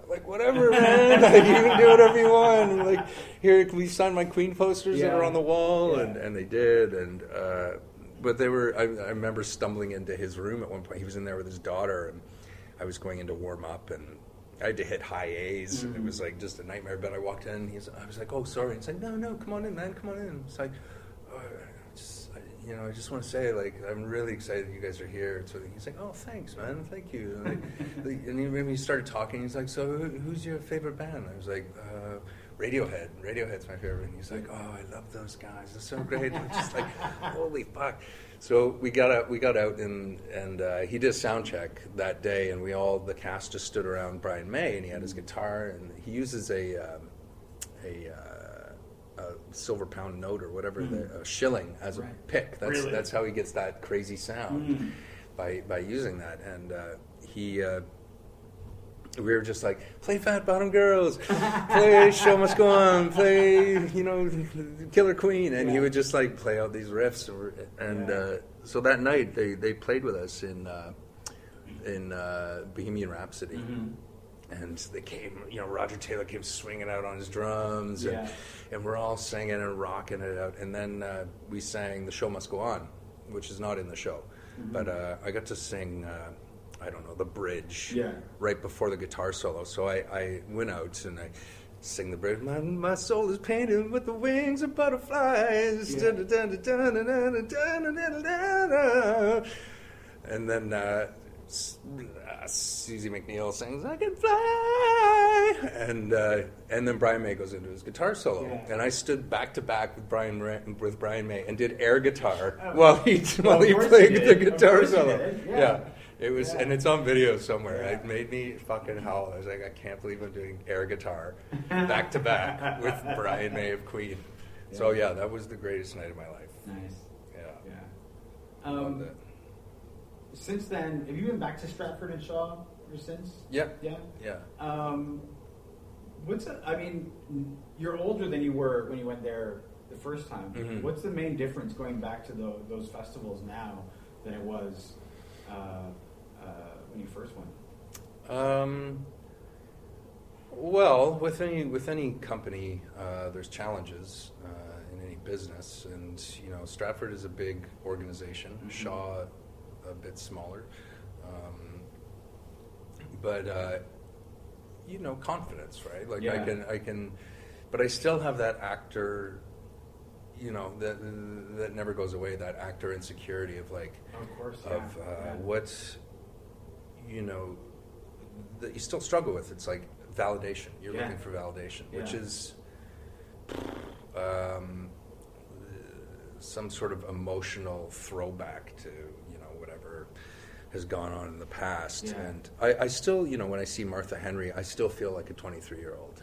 [SPEAKER 2] "Like, whatever, man. like, you can do whatever you want. And, like, here, can we sign my Queen posters that are on the wall?"
[SPEAKER 3] Yeah.
[SPEAKER 2] And and they did. And uh, but they were. I, I remember stumbling into his room at one point. He was in there with his daughter, and I was going in to warm up and. I had to hit high A's. It
[SPEAKER 3] Mhm.
[SPEAKER 2] was like just a nightmare. But I walked in. He's. I was like, "Oh, sorry." And he's like, "No, no, come on in, man. Come on in." It's like, oh, just, I, you know, I just want to say, like, I'm really excited that you guys are here. So he's like, "Oh, thanks, man. Thank you." And, like, like, and he, when he started talking, he's like, "So, who, who's your favorite band?" I was like, uh, "Radiohead. Radiohead's my favorite." And he's like, "Oh, I love those guys. They're so great." I'm just like, "Holy fuck!" So we got out. We got out, and and uh, he did a sound check that day, and we all the cast just stood around Brian May, and he had his guitar, and he uses a um, a, uh, a silver pound note or whatever, the, a shilling as a pick. That's
[SPEAKER 3] Really?
[SPEAKER 2] that's how he gets that crazy sound
[SPEAKER 3] Mm.
[SPEAKER 2] by by using that. And uh, he, uh, we were just like, play Fat Bottom Girls, play Show Must Go On, play you know Killer Queen, and he would just like play out these riffs. And, and
[SPEAKER 3] Yeah.
[SPEAKER 2] uh, so that night they they played with us in uh, in uh, Bohemian Rhapsody.
[SPEAKER 3] Mhm.
[SPEAKER 2] And they came, you know, Roger Taylor came swinging out on his drums, and,
[SPEAKER 3] Yeah.
[SPEAKER 2] and we're all singing and rocking it out. And then uh, we sang "The Show Must Go On," which is not in the show,
[SPEAKER 3] Mm-hmm.
[SPEAKER 2] but uh, I got to sing, uh, I don't know, the bridge.
[SPEAKER 3] Yeah.
[SPEAKER 2] Right before the guitar solo. So I, I went out and I sing the bridge. My, my soul is painted with the wings of butterflies.
[SPEAKER 3] Yeah.
[SPEAKER 2] And then Suzie McNeil sings, I can fly. And, uh, and then Brian May goes into his guitar solo.
[SPEAKER 3] Yeah.
[SPEAKER 2] And I stood back to back with Brian, with Brian May and did air guitar
[SPEAKER 3] oh.
[SPEAKER 2] while he, while
[SPEAKER 3] well,
[SPEAKER 2] he played the guitar solo.
[SPEAKER 3] Yeah. yeah.
[SPEAKER 2] It was,
[SPEAKER 3] Yeah.
[SPEAKER 2] and it's on video somewhere.
[SPEAKER 3] Yeah.
[SPEAKER 2] It made me fucking howl. I was like, I can't believe I'm doing air guitar back to back with Brian May of Queen. So
[SPEAKER 3] Yeah.
[SPEAKER 2] yeah, that was the greatest night of my life.
[SPEAKER 3] Nice.
[SPEAKER 2] Yeah,
[SPEAKER 3] Yeah. Um, since then, have you been back to Stratford and Shaw ever since?
[SPEAKER 2] Yeah,
[SPEAKER 3] Yeah.
[SPEAKER 2] yeah.
[SPEAKER 3] Um, what's it? I mean, you're older than you were when you went there the first time.
[SPEAKER 2] Mhm.
[SPEAKER 3] What's the main difference going back to tho- those festivals now than it was uh, when you first went?
[SPEAKER 2] Um, well, with any with any company, uh, there's challenges uh, in any business, and you know, Stratford is a big organization.
[SPEAKER 3] Mhm.
[SPEAKER 2] Shaw, a bit smaller, um, but uh, you know, confidence, right? Like I can, I can, but I still have that actor. You know that that never goes away. That actor insecurity of like,
[SPEAKER 3] Of course.
[SPEAKER 2] of uh, what you know that you still struggle with. It's like validation. You're
[SPEAKER 3] Yeah.
[SPEAKER 2] looking for validation, which is um, some sort of emotional throwback to you know whatever has gone on in the past.
[SPEAKER 3] Yeah.
[SPEAKER 2] And I, I still, you know, when I see Martha Henry, I still feel like a 23 year old.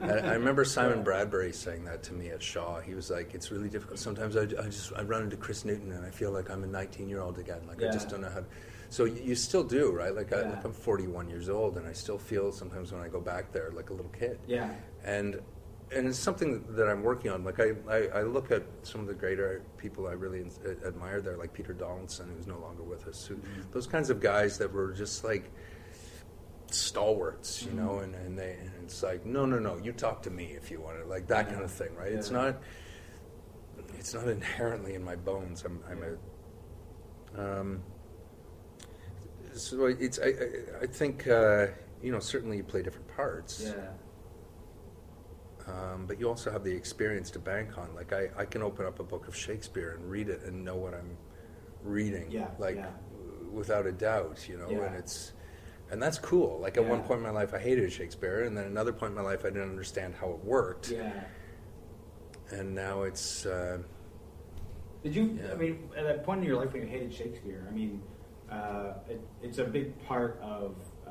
[SPEAKER 2] I, I remember Simon Bradbury saying that to me at Shaw. He was like, "It's really difficult. Sometimes I, I just I run into Chris Newton and I feel like I'm a 19 year old again. Like I just don't know how." to... So you, you still do, right? Like, I, like I'm 41 years old and I still feel sometimes when I go back there like a little kid
[SPEAKER 3] Yeah.
[SPEAKER 2] and and it's something that I'm working on. Like I, I, I look at some of the greater people I really admire there, like Peter Donaldson, who's no longer with us. Who, Those kinds of guys that were just like stalwarts, you know, and, and they and it's like, no, no, no, you talk to me if you want it, like that
[SPEAKER 3] Yeah.
[SPEAKER 2] kind of thing, right? It's not, it's not inherently in my bones. I'm, I'm a, um, so it's I, I, I think uh, you know certainly you play different parts.
[SPEAKER 3] Yeah.
[SPEAKER 2] Um, but you also have the experience to bank on. Like I, I can open up a book of Shakespeare and read it and know what I'm reading.
[SPEAKER 3] Yeah,
[SPEAKER 2] Like
[SPEAKER 3] yeah.
[SPEAKER 2] w- without a doubt, you know.
[SPEAKER 3] Yeah.
[SPEAKER 2] And it's and that's cool. Like at one point in my life, I hated Shakespeare, and then another point in my life, I didn't understand how it worked.
[SPEAKER 3] Yeah.
[SPEAKER 2] And now it's uh,
[SPEAKER 3] Did you?
[SPEAKER 2] Yeah.
[SPEAKER 3] I mean, at that point in your life when you hated Shakespeare, I mean, uh, it, it's a big part of uh,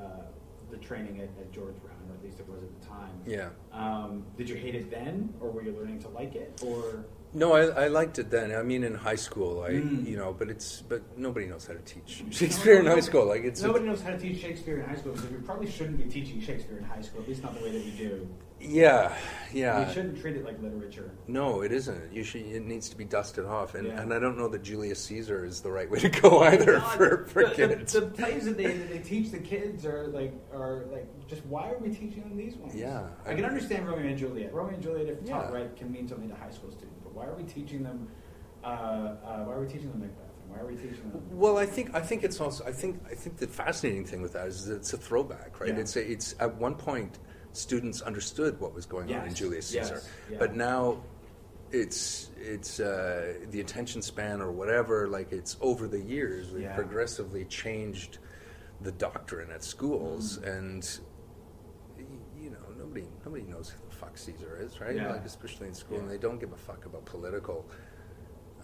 [SPEAKER 3] the training at, at George Brown, or at least it was at the time.
[SPEAKER 2] yeah.
[SPEAKER 3] Um, did you hate it then, or were you learning to like it, or?
[SPEAKER 2] No, I, I liked it then. I mean, in high school, I
[SPEAKER 3] Mm.
[SPEAKER 2] you know, but it's but nobody knows how to teach Shakespeare in high school. Like it's
[SPEAKER 3] Nobody knows how to teach Shakespeare in high school, so we probably shouldn't be teaching Shakespeare in high school. At least not the way that we do.
[SPEAKER 2] Yeah, yeah.
[SPEAKER 3] We shouldn't treat it like literature.
[SPEAKER 2] No, it isn't. You should, it needs to be dusted off, and,
[SPEAKER 3] Yeah.
[SPEAKER 2] and I don't know that Julius Caesar is the right way to go either
[SPEAKER 3] God,
[SPEAKER 2] for, for
[SPEAKER 3] the, the-
[SPEAKER 2] kids.
[SPEAKER 3] The, plays that they, that they teach the kids are like are like just why are we teaching them these ones?
[SPEAKER 2] Yeah.
[SPEAKER 3] I can understand Romeo and Juliet. Romeo and Juliet, if taught
[SPEAKER 2] Yeah.
[SPEAKER 3] right, can mean something to high school students. But why are we teaching them? Uh, uh, why are we teaching them Macbeth? And why are we teaching them?
[SPEAKER 2] well, I think I think it's also I think I think the fascinating thing with that is that it's a throwback, right?
[SPEAKER 3] Yeah.
[SPEAKER 2] It's a, it's at one point students understood what was going on in
[SPEAKER 3] Yes,
[SPEAKER 2] Julius
[SPEAKER 3] yes,
[SPEAKER 2] Caesar,
[SPEAKER 3] yeah.
[SPEAKER 2] but now it's it's uh, the attention span or whatever. Like it's over the years, we've
[SPEAKER 3] Yeah.
[SPEAKER 2] progressively changed the doctrine at schools,
[SPEAKER 3] Mm.
[SPEAKER 2] and you know nobody nobody knows who the fuck Caesar is, right?
[SPEAKER 3] Yeah.
[SPEAKER 2] Like especially in school, and they don't give a fuck about political.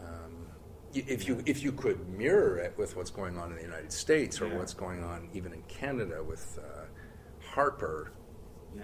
[SPEAKER 2] Um, if you if you could mirror it with what's going on in the United States or
[SPEAKER 3] Yeah.
[SPEAKER 2] what's going on even in Canada with uh, Harper,
[SPEAKER 3] Yeah.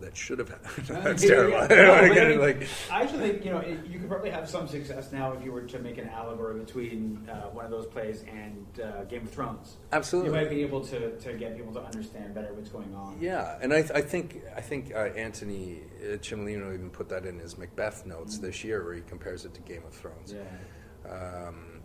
[SPEAKER 2] that should have happened. That's terrible. I
[SPEAKER 3] No,
[SPEAKER 2] wanna
[SPEAKER 3] but
[SPEAKER 2] get
[SPEAKER 3] I,
[SPEAKER 2] it,
[SPEAKER 3] mean,
[SPEAKER 2] like,
[SPEAKER 3] I actually think you know it, you could probably have some success now if you were to make an allegory between uh, one of those plays and uh, Game of Thrones.
[SPEAKER 2] Absolutely.
[SPEAKER 3] you might be able to, to get people to understand better what's going on.
[SPEAKER 2] Yeah, and I, I think I think uh, Anthony uh, Cimolino even put that in his Macbeth notes
[SPEAKER 3] Mm.
[SPEAKER 2] this year, where he compares it to Game of Thrones.
[SPEAKER 3] Yeah.
[SPEAKER 2] Um,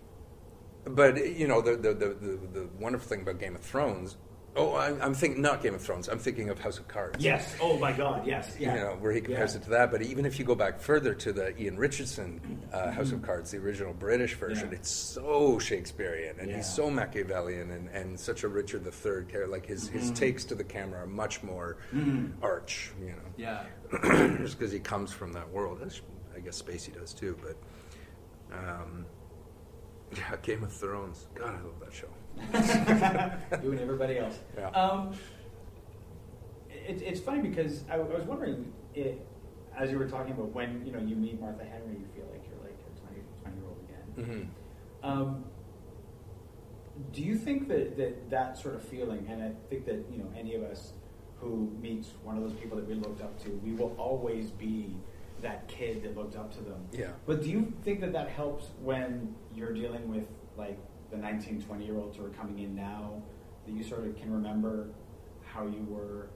[SPEAKER 2] but you know the, the the, the the wonderful thing about Game of Thrones. Oh, I'm, I'm thinking not Game of Thrones. I'm thinking of House of Cards.
[SPEAKER 3] Yes. Oh my God. Yes. Yeah.
[SPEAKER 2] You know, where he compares
[SPEAKER 3] Yeah.
[SPEAKER 2] it to that. But even if you go back further to the Ian Richardson uh, House of Cards, the original British version,
[SPEAKER 3] Mm-hmm. Yeah.
[SPEAKER 2] it's so Shakespearean and he's so Machiavellian and, and such a Richard III character. Like his, his
[SPEAKER 3] Mm-hmm.
[SPEAKER 2] takes to the camera are much more arch, you know,
[SPEAKER 3] Yeah.
[SPEAKER 2] just because he comes from that world. As I guess Spacey does too. But um, yeah, Game of Thrones. God, I love that show.
[SPEAKER 3] you and everybody else.
[SPEAKER 2] Yeah.
[SPEAKER 3] Um, it, it's funny because I, I was wondering, it, as you were talking about when you know you meet Martha Henry, you feel like you're like a 20, 20 year old again.
[SPEAKER 2] hmm
[SPEAKER 3] Um, do you think that, that that sort of feeling, and I think that you know any of us who meets one of those people that we looked up to, we will always be that kid that looked up to them.
[SPEAKER 2] Yeah.
[SPEAKER 3] But do you think that that helps when you're dealing with like the 19, 20 year olds who are coming in now, that you sort of can remember how you were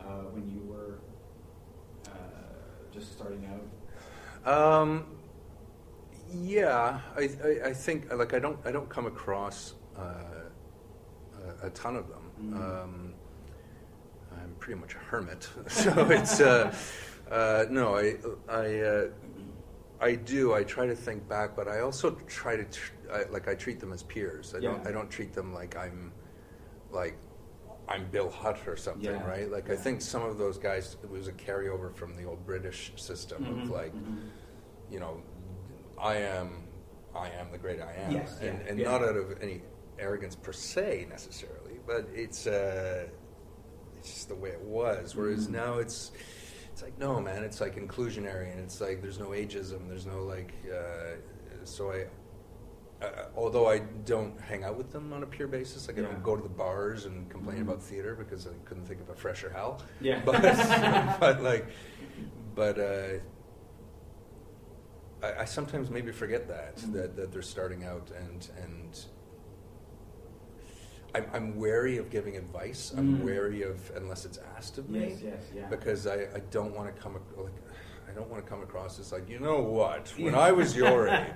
[SPEAKER 3] uh, when you were uh, just starting out?
[SPEAKER 2] Um, yeah, I, I, I think like I don't I don't come across uh, a, a ton of them.
[SPEAKER 3] Mhm.
[SPEAKER 2] Um, I'm pretty much a hermit, so it's uh, uh, no. I I uh, I do. I try to think back, but I also try to tr- I, like I treat them as peers. I don't I don't treat them like I'm like I'm Bill Hutt or something,
[SPEAKER 3] Yeah,
[SPEAKER 2] right? Like I think some of those guys it was a carryover from the old British system
[SPEAKER 3] Mhm,
[SPEAKER 2] of like
[SPEAKER 3] mhm.
[SPEAKER 2] you know, I am, I am the great I am,
[SPEAKER 3] Yes,
[SPEAKER 2] and,
[SPEAKER 3] yeah,
[SPEAKER 2] and
[SPEAKER 3] yeah.
[SPEAKER 2] not out of any arrogance per se necessarily, but it's uh, it's just the way it was. Whereas now it's it's like no man, it's like inclusionary and it's like there's no ageism, there's no like. Uh, so I. Uh, although I don't hang out with them on a pure basis, like I
[SPEAKER 3] Yeah.
[SPEAKER 2] don't go to the bars and complain
[SPEAKER 3] Mhm.
[SPEAKER 2] about theater because I couldn't think of a fresher hell.
[SPEAKER 3] Yeah.
[SPEAKER 2] but, but like, but uh, I, I sometimes maybe forget that
[SPEAKER 3] Mhm.
[SPEAKER 2] that that they're starting out and and I'm, I'm wary of giving advice. I'm
[SPEAKER 3] Mm.
[SPEAKER 2] wary of unless it's asked of me
[SPEAKER 3] Yes, yes, yeah.
[SPEAKER 2] because I, I don't want to come like I don't want to come across as like you know what? When I was your age.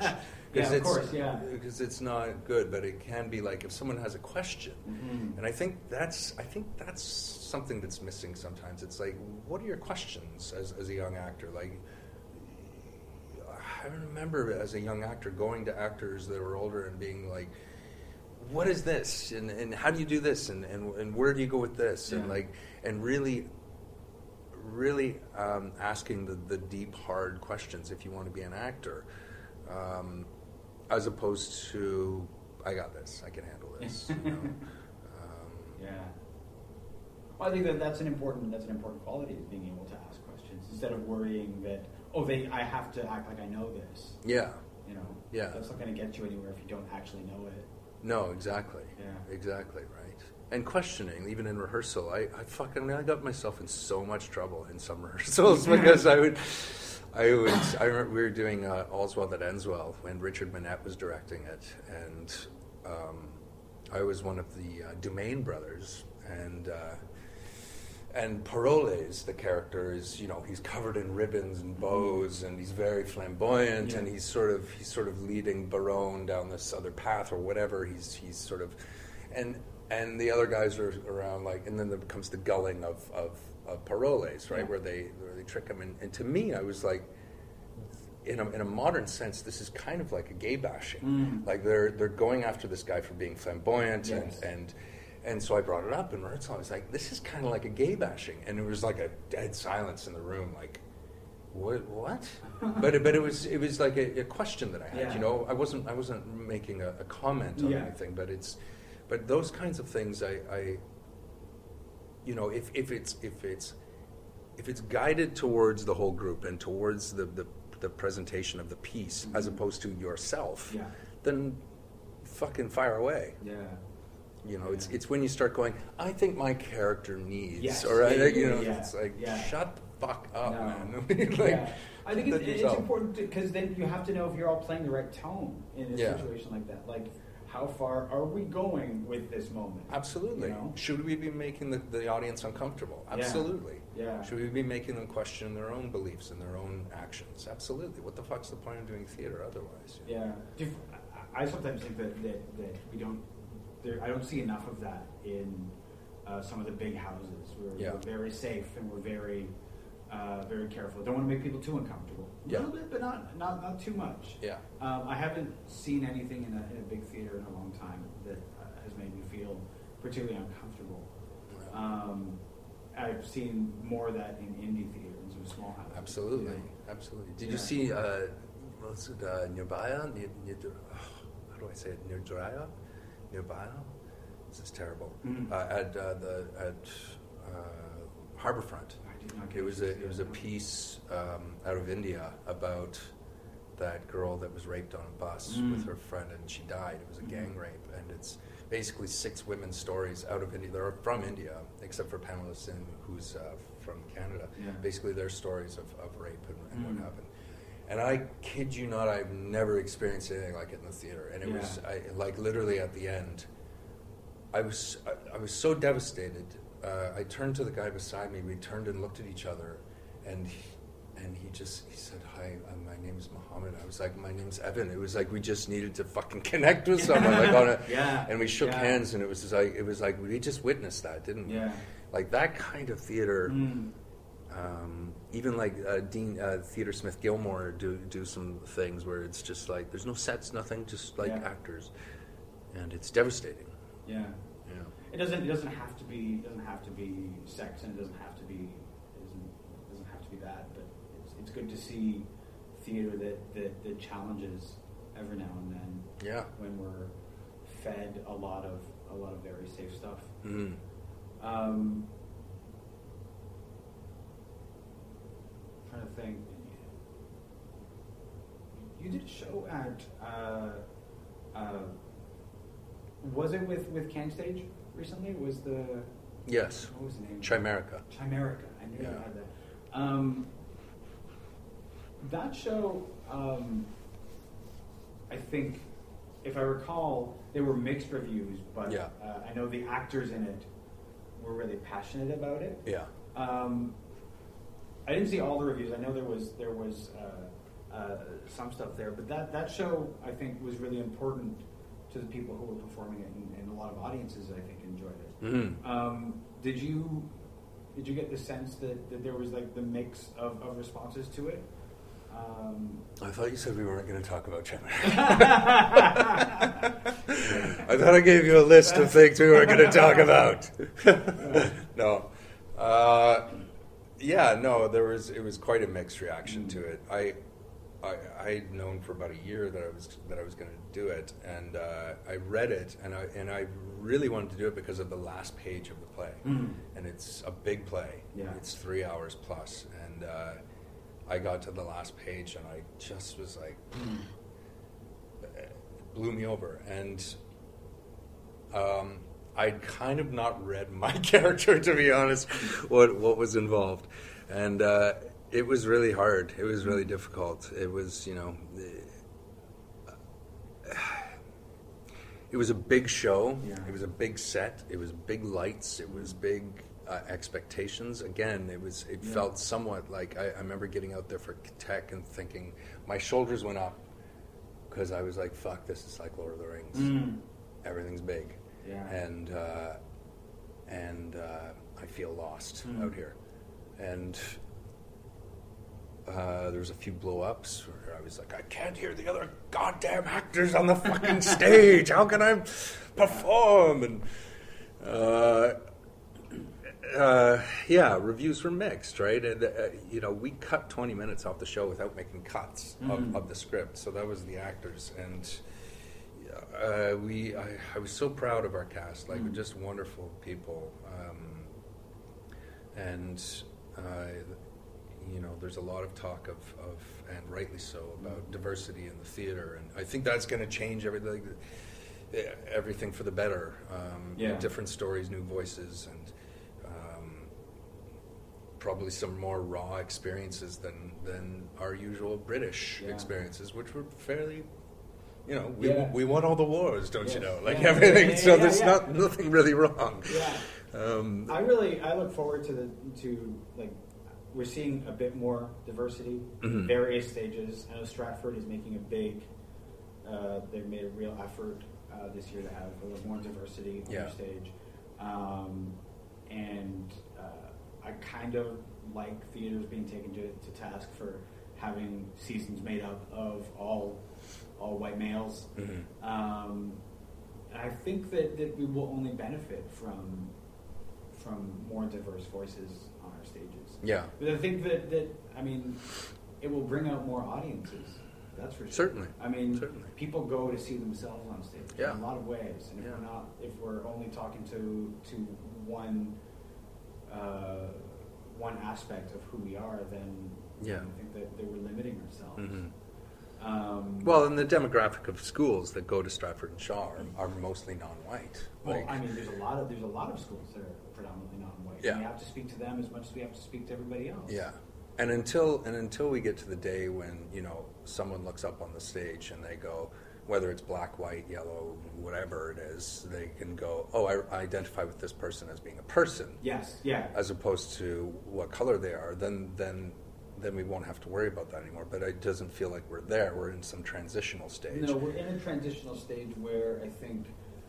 [SPEAKER 3] Yeah,
[SPEAKER 2] it's
[SPEAKER 3] course, yeah.
[SPEAKER 2] because it's not good but it can be like if someone has a question.
[SPEAKER 3] Mhm.
[SPEAKER 2] and I think that's I think that's something that's missing sometimes. It's like what are your questions as, as a young actor? Like I remember as a young actor going to actors that were older and being like what is this? And, and how do you do this? And, and, and where do you go with this? And like and really really um, asking the, the deep hard questions if you want to be an actor um, as opposed to i got this i can handle this you know? um,
[SPEAKER 3] Yeah. Well, I think that that's an important that's an important quality is being able to ask questions instead of worrying that oh they I have to act like I know this.
[SPEAKER 2] yeah
[SPEAKER 3] You know.
[SPEAKER 2] Yeah.
[SPEAKER 3] That's not going to get you anywhere if you don't actually know it.
[SPEAKER 2] no exactly
[SPEAKER 3] Yeah.
[SPEAKER 2] exactly right and questioning even in rehearsal i, I fucking i got myself in so much trouble in some rehearsals because i would I would. I remember we were doing uh, All's Well That Ends Well when Richard Monette was directing it, and um, I was one of the uh, Dumaine brothers, and uh, and Parolles, the character, is you know he's covered in ribbons and bows, and he's very flamboyant,
[SPEAKER 3] Yeah.
[SPEAKER 2] and he's sort of he's sort of leading Barone down this other path or whatever. He's he's sort of, and and the other guys are around like, and then there comes the gulling of of, of Parolles, right,
[SPEAKER 3] Yeah.
[SPEAKER 2] where they where they trick him, and, and to me, I was like. In a, in a modern sense, this is kind of like a gay bashing.
[SPEAKER 3] Mm.
[SPEAKER 2] Like they're they're going after this guy for being flamboyant
[SPEAKER 3] Yes.
[SPEAKER 2] and, and and so I brought it up and. I was like, "This is kind of like a gay bashing," and it was like a dead silence in the room. Like, what? What? but it, but it was it was like a, a question that I had.
[SPEAKER 3] Yeah.
[SPEAKER 2] You know, I wasn't I wasn't making a, a comment on
[SPEAKER 3] Yeah.
[SPEAKER 2] anything, but it's but those kinds of things. I, I you know, if if it's if it's if it's guided towards the whole group and towards the the, the presentation of the piece as
[SPEAKER 3] Mhm.
[SPEAKER 2] opposed to yourself,
[SPEAKER 3] Yeah.
[SPEAKER 2] then fucking fire away.
[SPEAKER 3] Yeah.
[SPEAKER 2] You know, it's
[SPEAKER 3] Yeah.
[SPEAKER 2] it's when you start going. I think my character needs,
[SPEAKER 3] Yes.
[SPEAKER 2] or I, you know,
[SPEAKER 3] yeah,
[SPEAKER 2] it's like shut the fuck up,
[SPEAKER 3] No.
[SPEAKER 2] man. like,
[SPEAKER 3] yeah. I think it's, it's important because then you have to know if you're all playing the right tone in a situation like that. Like, how far are we going with this moment?
[SPEAKER 2] Absolutely.
[SPEAKER 3] You know?
[SPEAKER 2] Should we be making the, the audience uncomfortable? Absolutely.
[SPEAKER 3] Yeah.
[SPEAKER 2] Should we be making them question their own beliefs and their own actions? Absolutely. What the fuck's the point of doing theater otherwise?
[SPEAKER 3] Yeah. You- I I sometimes think that, that, that we don't, there, I don't see enough of that in uh, some of the big houses. We're,
[SPEAKER 2] Yeah.
[SPEAKER 3] we're very safe and we're very, uh, very careful. Don't want to make people too uncomfortable. A
[SPEAKER 2] Yeah.
[SPEAKER 3] little bit, but not, not, not too much.
[SPEAKER 2] Yeah.
[SPEAKER 3] Um, I haven't seen anything in a, in a big theater in a long time that uh, has made me feel particularly uncomfortable. Um, I've seen more of that in indie theater in some small houses.
[SPEAKER 2] Absolutely.
[SPEAKER 3] you know.
[SPEAKER 2] Absolutely. Did
[SPEAKER 3] Yeah.
[SPEAKER 2] you see, uh, what's it, uh, Nirbhaya? Ni- Ni- how do I say it? Nirdraya? Nirbhaya? This is terrible.
[SPEAKER 3] Mhm.
[SPEAKER 2] Uh, at uh, the at uh, Harbourfront.
[SPEAKER 3] I did not
[SPEAKER 2] It was a it was a piece um, out of India about that girl that was raped on a bus
[SPEAKER 3] Mm.
[SPEAKER 2] with her friend and she died. It was a
[SPEAKER 3] Mhm.
[SPEAKER 2] gang rape, and it's basically six women's stories out of India. They're from India, except for Pamela Sinha, who's uh, from Canada.
[SPEAKER 3] Yeah.
[SPEAKER 2] Basically, their stories of, of rape and, and
[SPEAKER 3] Mm.
[SPEAKER 2] what happened. And I kid you not, I've never experienced anything like it in the theater. And it was I, like literally at the end, I was I, I was so devastated. Uh, I turned to the guy beside me. We turned and looked at each other, and he, and he just he said, "Hi, uh, my name is Mohammed." I was like, "My name's Evan." It was like we just needed to fucking connect with someone, like on a
[SPEAKER 3] Yeah,
[SPEAKER 2] And we shook
[SPEAKER 3] yeah.
[SPEAKER 2] hands, and it was just like it was like we just witnessed that, didn't we?
[SPEAKER 3] Yeah.
[SPEAKER 2] Like that kind of theater.
[SPEAKER 3] Mm.
[SPEAKER 2] Um, even like uh, Dean uh, Theater Smith Gilmour do do some things where it's just like there's no sets, nothing, just like
[SPEAKER 3] Yeah.
[SPEAKER 2] actors, and it's devastating.
[SPEAKER 3] Yeah it doesn't it doesn't have to be it doesn't have to be sex and it doesn't have to be it doesn't, it doesn't have to be that but it's, it's good to see theater that, that that challenges every now and then
[SPEAKER 2] yeah
[SPEAKER 3] when we're fed a lot of a lot of very safe stuff
[SPEAKER 2] mm.
[SPEAKER 3] um, I'm trying to think you did a show at uh, uh, was it with with Can Stage? Recently? Was the
[SPEAKER 2] Yes.
[SPEAKER 3] what was the name?
[SPEAKER 2] Chimerica.
[SPEAKER 3] Chimerica. I knew you had that. Um, that show, um, I think, if I recall, there were mixed reviews, but
[SPEAKER 2] Yeah.
[SPEAKER 3] uh, I know the actors in it were really passionate about it.
[SPEAKER 2] Yeah.
[SPEAKER 3] Um, I didn't see all the reviews. I know there was there was uh, uh, some stuff there, but that that show I think was really important to the people who were performing it, and, and a lot of audiences I think enjoyed it.
[SPEAKER 2] Mhm.
[SPEAKER 3] Um, did you did you get the sense that, that there was like the mix of, of responses to it? Um,
[SPEAKER 2] I thought you said we weren't going to talk about Chimerica. I thought I gave you a list of things we were going to talk about. no. Uh, yeah, no, there was it was quite a mixed reaction to it. I I I'd known for about a year that I was that I was going to do it and uh, I read it and I and I really wanted to do it because of the last page of the play.
[SPEAKER 3] Mm.
[SPEAKER 2] And it's a big play.
[SPEAKER 3] Yeah.
[SPEAKER 2] It's 3 hours plus and uh, I got to the last page and I just was like it blew me over and um, I'd kind of not read my character to be honest what what was involved and uh, it was really hard it was really difficult it was you know it was a big show
[SPEAKER 3] Yeah.
[SPEAKER 2] it was a big set it was big lights it was big uh, expectations again it was it
[SPEAKER 3] Yeah.
[SPEAKER 2] felt somewhat like I, I remember getting out there for tech and thinking my shoulders went up because I was like fuck this is like Lord of the Rings
[SPEAKER 3] Mm.
[SPEAKER 2] everything's big
[SPEAKER 3] Yeah.
[SPEAKER 2] and uh, and uh, I feel lost
[SPEAKER 3] Mm.
[SPEAKER 2] out here and uh, there was a few blow ups where I was like, I can't hear the other goddamn actors on the fucking stage. How can I perform? And uh, uh, yeah, reviews were mixed, right? And uh, you know, we cut 20 minutes off the show without making cuts
[SPEAKER 3] Mhm.
[SPEAKER 2] of, of the script, so that was the actors and. Uh, we, I, I was so proud of our cast, like
[SPEAKER 3] Mm.
[SPEAKER 2] just wonderful people, um, and uh, you know, there's a lot of talk of, of and rightly so, about diversity in the theater, and I think that's going to change everything, eh, everything for the better. Um,
[SPEAKER 3] Yeah.
[SPEAKER 2] Different stories, new voices, and um, probably some more raw experiences than than our usual British
[SPEAKER 3] Yeah.
[SPEAKER 2] experiences, which were fairly. You know, we,
[SPEAKER 3] Yeah.
[SPEAKER 2] we won all the wars, don't you know? Like
[SPEAKER 3] Yeah.
[SPEAKER 2] everything,
[SPEAKER 3] Yeah,
[SPEAKER 2] so there's not nothing really wrong.
[SPEAKER 3] Yeah.
[SPEAKER 2] Um,
[SPEAKER 3] I really I look forward to the to like we're seeing a bit more diversity,
[SPEAKER 2] Mhm.
[SPEAKER 3] various stages. I know Stratford is making a big. Uh, they've made a real effort uh, this year to have a little more diversity on
[SPEAKER 2] Yeah.
[SPEAKER 3] their stage, um, and uh, I kind of like theaters being taken to, to task for having seasons made up of all all white males.
[SPEAKER 2] mhm.
[SPEAKER 3] Um, I think that, that we will only benefit from from more diverse voices on our stages.
[SPEAKER 2] Yeah,
[SPEAKER 3] But I think that, that I mean, it will bring out more audiences. That's for sure.
[SPEAKER 2] Certainly.
[SPEAKER 3] I mean,
[SPEAKER 2] Certainly.
[SPEAKER 3] people go to see themselves on stage
[SPEAKER 2] Yeah.
[SPEAKER 3] in a lot of ways, and if
[SPEAKER 2] Yeah.
[SPEAKER 3] we're not, if we're only talking to to one uh, one aspect of who we are, then
[SPEAKER 2] Yeah.
[SPEAKER 3] I think that, that we're limiting ourselves.
[SPEAKER 2] Mhm.
[SPEAKER 3] Um,
[SPEAKER 2] Well, and the demographic of schools that go to Stratford and Shaw are, are mostly non-white.
[SPEAKER 3] Well,
[SPEAKER 2] Like,
[SPEAKER 3] I mean, there's a lot of there's a lot of schools that are predominantly non-white.
[SPEAKER 2] Yeah.
[SPEAKER 3] And we have to speak to them as much as we have to speak to everybody else.
[SPEAKER 2] yeah, and until and until we get to the day when you know someone looks up on the stage and they go, whether it's black, white, yellow, whatever it is, they can go, oh, I, I identify with this person as being a person,
[SPEAKER 3] Yes. Yeah.
[SPEAKER 2] as opposed to what color they are. Then then then we won't have to worry about that anymore. But it doesn't feel like we're there. We're in some transitional stage.
[SPEAKER 3] No, we're in a transitional stage where I think,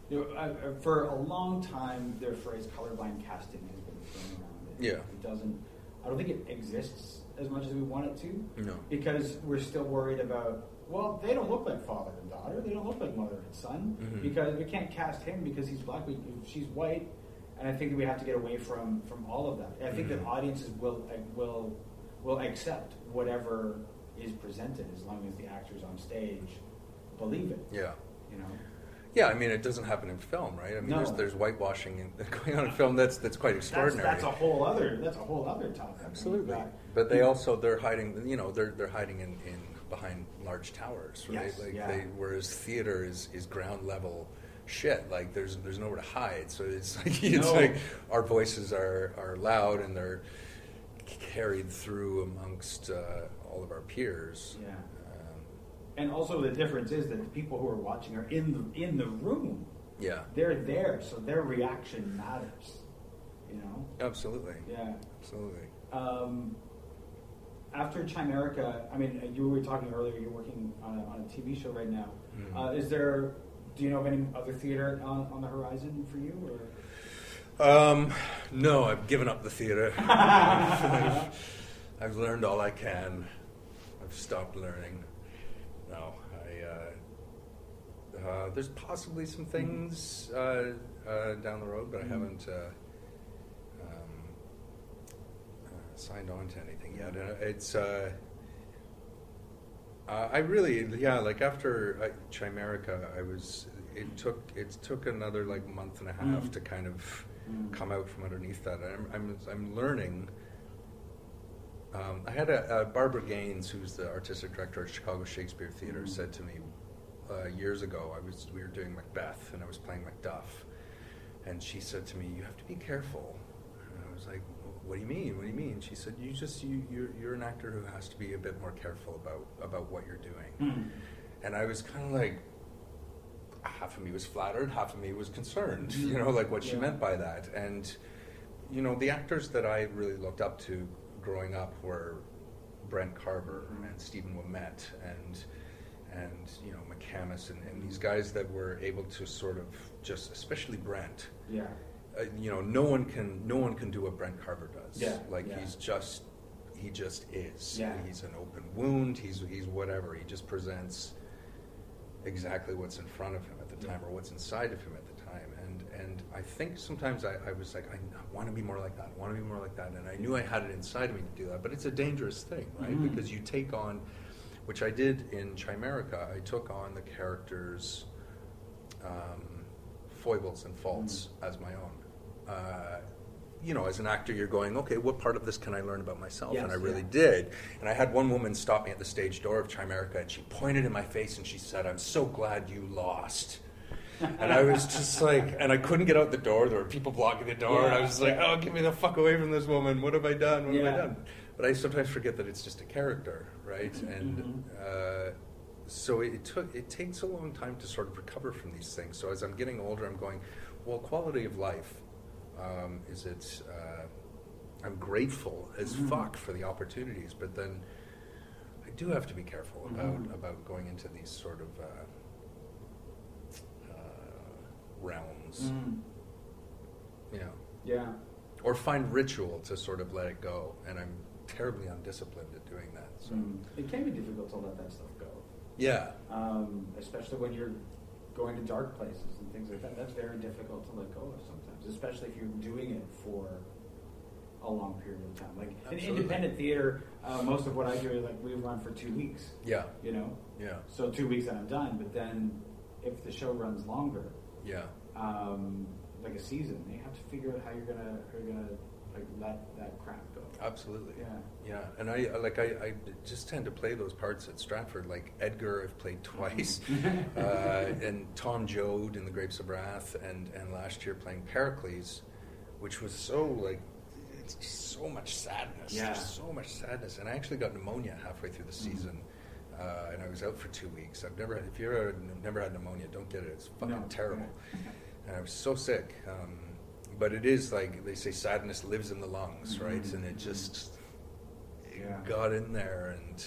[SPEAKER 3] you know, I, for a long time, their phrase colorblind casting has been thrown around. It,
[SPEAKER 2] Yeah.
[SPEAKER 3] It doesn't. I don't think it exists as much as we want it to.
[SPEAKER 2] No.
[SPEAKER 3] Because we're still worried about. Well, they don't look like father and daughter. They don't look like mother and son.
[SPEAKER 2] Mhm.
[SPEAKER 3] Because we can't cast him because he's black. We, she's white, and I think that we have to get away from from all of that. I think that
[SPEAKER 2] Mhm.
[SPEAKER 3] audiences will will will accept whatever is presented as long as the actors on stage believe it.
[SPEAKER 2] Yeah.
[SPEAKER 3] You know.
[SPEAKER 2] Yeah, I mean, it doesn't happen in film, right? I mean,
[SPEAKER 3] No.
[SPEAKER 2] there's, there's whitewashing in, going on in film that's that's quite
[SPEAKER 3] That's,
[SPEAKER 2] extraordinary.
[SPEAKER 3] that's a whole other. That's a whole other topic.
[SPEAKER 2] Absolutely, but they also they're hiding. You know, they're they're hiding in, in behind large towers, right?
[SPEAKER 3] Yes,
[SPEAKER 2] like
[SPEAKER 3] yeah.
[SPEAKER 2] they, whereas theater is, is ground level shit. Like there's there's nowhere to hide. So it's like it's
[SPEAKER 3] No.
[SPEAKER 2] like our voices are are loud and they're carried through amongst uh, all of our peers.
[SPEAKER 3] Yeah.
[SPEAKER 2] Um,
[SPEAKER 3] And also the difference is that the people who are watching are in the in the room.
[SPEAKER 2] yeah,
[SPEAKER 3] They're there, so their reaction matters. You know.
[SPEAKER 2] absolutely,
[SPEAKER 3] Yeah.
[SPEAKER 2] absolutely.
[SPEAKER 3] Um, after Chimerica, I mean, you were talking earlier. You're working on a, on a TV show right now.
[SPEAKER 2] Mhm.
[SPEAKER 3] Uh, is there? Do you know of any other theater on, on the horizon for you? Or?
[SPEAKER 2] Um, no, I've given up the theater. I've, learned all I can. I've stopped learning. No, I. Uh, uh, there's possibly some things uh, uh, down the road, but I
[SPEAKER 3] Mhm.
[SPEAKER 2] haven't uh, um, uh, signed on to anything yet. And it's. Uh, uh, I really, yeah, like after Chimerica, I was. It took it took another like month and a half
[SPEAKER 3] Mm.
[SPEAKER 2] to kind of
[SPEAKER 3] Mm.
[SPEAKER 2] come out from underneath that. I'm I'm, I'm learning. Um, I had a, a Barbara Gaines, who's the artistic director at Chicago Shakespeare Theater,
[SPEAKER 3] Mhm.
[SPEAKER 2] said to me uh, years ago. I was we were doing Macbeth, and I was playing Macduff, and she said to me, "You have to be careful." And I was like, "What do you mean? What do you mean?" She said, "You just you you're, you're an actor who has to be a bit more careful about about what you're doing."
[SPEAKER 3] Hmm.
[SPEAKER 2] And I was kind of like, half of me was flattered, half of me was concerned,
[SPEAKER 3] Mhm.
[SPEAKER 2] you know, like what she
[SPEAKER 3] Yeah.
[SPEAKER 2] meant by that. And, you know, the actors that I really looked up to growing up were Brent Carver
[SPEAKER 3] Mhm.
[SPEAKER 2] and Stephen Ouimette and, and you know, McCamus and, and these guys that were able to sort of just, especially Brent,
[SPEAKER 3] Yeah.
[SPEAKER 2] uh, you know, no one can no one can do what Brent Carver does.
[SPEAKER 3] Yeah,
[SPEAKER 2] like
[SPEAKER 3] yeah.
[SPEAKER 2] he's just he just is.
[SPEAKER 3] Yeah.
[SPEAKER 2] He's an open wound. He's he's whatever. He just presents exactly what's in front of him at the time or what's inside of him at the time. And and I think sometimes I, I was like, I, want to be more like that. I want to be more like that. And I knew I had it inside of me to do that. But it's a dangerous thing, right?
[SPEAKER 3] Mhm.
[SPEAKER 2] Because you take on, which I did in Chimerica. I took on the characters' um, foibles and faults as my own. Uh, you know, as an actor, you're going, okay, what part of this can I learn about myself?
[SPEAKER 3] Yes,
[SPEAKER 2] and I really
[SPEAKER 3] yeah.
[SPEAKER 2] did. And I had one woman stop me at the stage door of Chimerica, and she pointed in my face and she said, "I'm so glad you lost." and I was just like, and I couldn't get out the door. There were people blocking the door, and I was like,
[SPEAKER 3] yeah.
[SPEAKER 2] "Oh, get me the fuck away from this woman! What have I done? What have I done?" But I sometimes forget that it's just a character, right? And
[SPEAKER 3] Mhm.
[SPEAKER 2] uh, so it took it takes a long time to sort of recover from these things. So as I'm getting older, I'm going, well, quality of life um, is it. Uh, I'm grateful as
[SPEAKER 3] Mhm.
[SPEAKER 2] fuck for the opportunities, but then I do have to be careful about
[SPEAKER 3] Mhm.
[SPEAKER 2] about going into these sort of uh, uh, realms,
[SPEAKER 3] Mm.
[SPEAKER 2] you know,
[SPEAKER 3] Yeah.
[SPEAKER 2] or find ritual to sort of let it go. And I'm terribly undisciplined at doing that. So
[SPEAKER 3] Mm. It can be difficult to let that stuff go,
[SPEAKER 2] yeah,
[SPEAKER 3] um, especially when you're going to dark places and things like that. That's very difficult to let go of sometimes, especially if you're doing it for a long period of time. Like in
[SPEAKER 2] Absolutely.
[SPEAKER 3] independent theater, uh, most of what I do is like we run for two weeks.
[SPEAKER 2] yeah,
[SPEAKER 3] You know,
[SPEAKER 2] yeah,
[SPEAKER 3] so two weeks and I'm done. But then if the show runs longer,
[SPEAKER 2] yeah.
[SPEAKER 3] um, like a season, you have to figure out how you're gonna how you're gonna like let that crap go.
[SPEAKER 2] Absolutely.
[SPEAKER 3] Yeah.
[SPEAKER 2] Yeah, and I like I, I just tend to play those parts at Stratford. Like Edgar, I've played twice, uh, and Tom Joad in The Grapes of Wrath, and and last year playing Pericles, which was so like it's just so much sadness.
[SPEAKER 3] Yeah.
[SPEAKER 2] So much sadness, and I actually got pneumonia halfway through the season. Uh, and I was out for two weeks. I've never, had, if you've ever never had pneumonia, don't get it. It's fucking
[SPEAKER 3] No.
[SPEAKER 2] terrible. And I was so sick. Um, but it is like they say, sadness lives in the lungs, right?
[SPEAKER 3] Mhm.
[SPEAKER 2] And it just it
[SPEAKER 3] Yeah.
[SPEAKER 2] got in there, and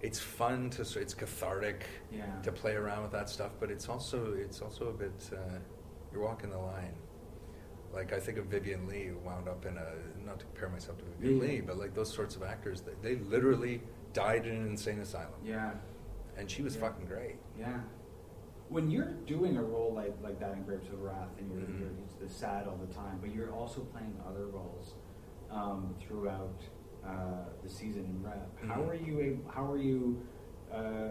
[SPEAKER 2] it's fun to. so It's cathartic
[SPEAKER 3] Yeah.
[SPEAKER 2] to play around with that stuff, but it's also it's also a bit. Uh, you're walking the line. Like I think of Vivien Leigh, who wound up in a not to compare myself to Vivien
[SPEAKER 3] Yeah.
[SPEAKER 2] Leigh, but like those sorts of actors, they, they literally died in an insane asylum,
[SPEAKER 3] Yeah.
[SPEAKER 2] and she was
[SPEAKER 3] Yeah.
[SPEAKER 2] fucking great.
[SPEAKER 3] Yeah. When you're doing a role like, like that in Grapes of Wrath and you're,
[SPEAKER 2] Mhm.
[SPEAKER 3] you're sad all the time, but you're also playing other roles um, throughout uh, the season in Rep. How
[SPEAKER 2] Mhm.
[SPEAKER 3] are you? ab- How are you uh,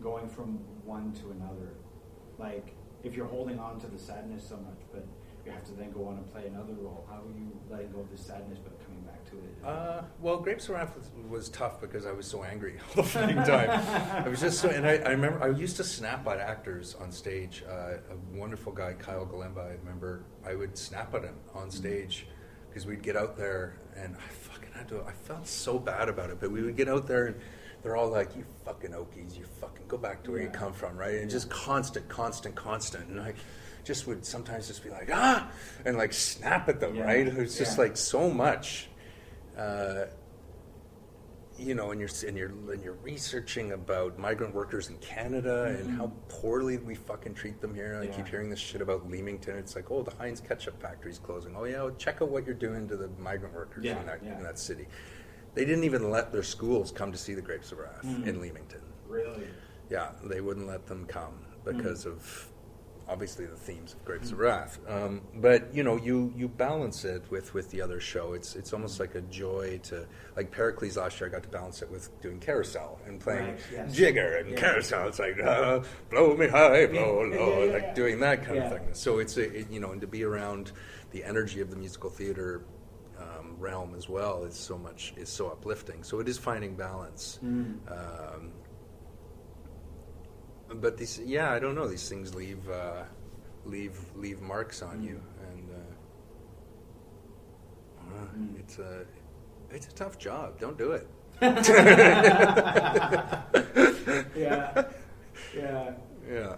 [SPEAKER 3] going from one to another? Like, if you're holding on to the sadness so much, but you have to then go on and play another role. How are you letting go of the sadness but to it?
[SPEAKER 2] Uh, well, Grapes of Wrath was, was tough because I was so angry all the fucking time. I was just so, and I, I remember I used to snap at actors on stage. Uh, a wonderful guy, Kyle Golemba, I remember I would snap at him on stage because we'd get out there and I fucking had to. I felt so bad about it, but we would get out there and they're all like, "You fucking Okies, you fucking go back to where you come from, right?" And
[SPEAKER 3] Yeah.
[SPEAKER 2] just constant, constant, constant, and I just would sometimes just be like, "Ah," and like snap at them,
[SPEAKER 3] Yeah.
[SPEAKER 2] right? It was just
[SPEAKER 3] Yeah.
[SPEAKER 2] like so much. Uh, you know, and you're and you're and you're researching about migrant workers in Canada and how poorly we fucking treat them here. I
[SPEAKER 3] Mm-hmm. Yeah.
[SPEAKER 2] keep hearing this shit about Leamington. It's like, oh, the Heinz ketchup factory's closing. Oh yeah, well, check out what you're doing to the migrant workers
[SPEAKER 3] Yeah,
[SPEAKER 2] in that
[SPEAKER 3] yeah.
[SPEAKER 2] in that city. They didn't even let their schools come to see the Grapes of Wrath
[SPEAKER 3] Mm.
[SPEAKER 2] in Leamington.
[SPEAKER 3] Really?
[SPEAKER 2] Yeah, they wouldn't let them come because
[SPEAKER 3] Mm.
[SPEAKER 2] of obviously the themes of Grapes of Wrath. Um, but you know, you you balance it with with the other show. It's it's almost like a joy to like Pericles last year. I got to balance it with doing Carousel and playing
[SPEAKER 3] Right, yes.
[SPEAKER 2] Jigger and
[SPEAKER 3] Yeah.
[SPEAKER 2] Carousel. It's like uh, blow me high, blow low,
[SPEAKER 3] yeah, yeah,
[SPEAKER 2] like doing that kind of thing. So it's a it, you know, and to be around the energy of the musical theater. Um, realm as well is so much is so uplifting so it is finding balance
[SPEAKER 3] Mm.
[SPEAKER 2] um, but these yeah i don't know these things leave uh, leave leave marks on you and uh, uh,
[SPEAKER 3] Mm.
[SPEAKER 2] it's a it's a tough job don't do it
[SPEAKER 3] Yeah. Yeah.
[SPEAKER 2] yeah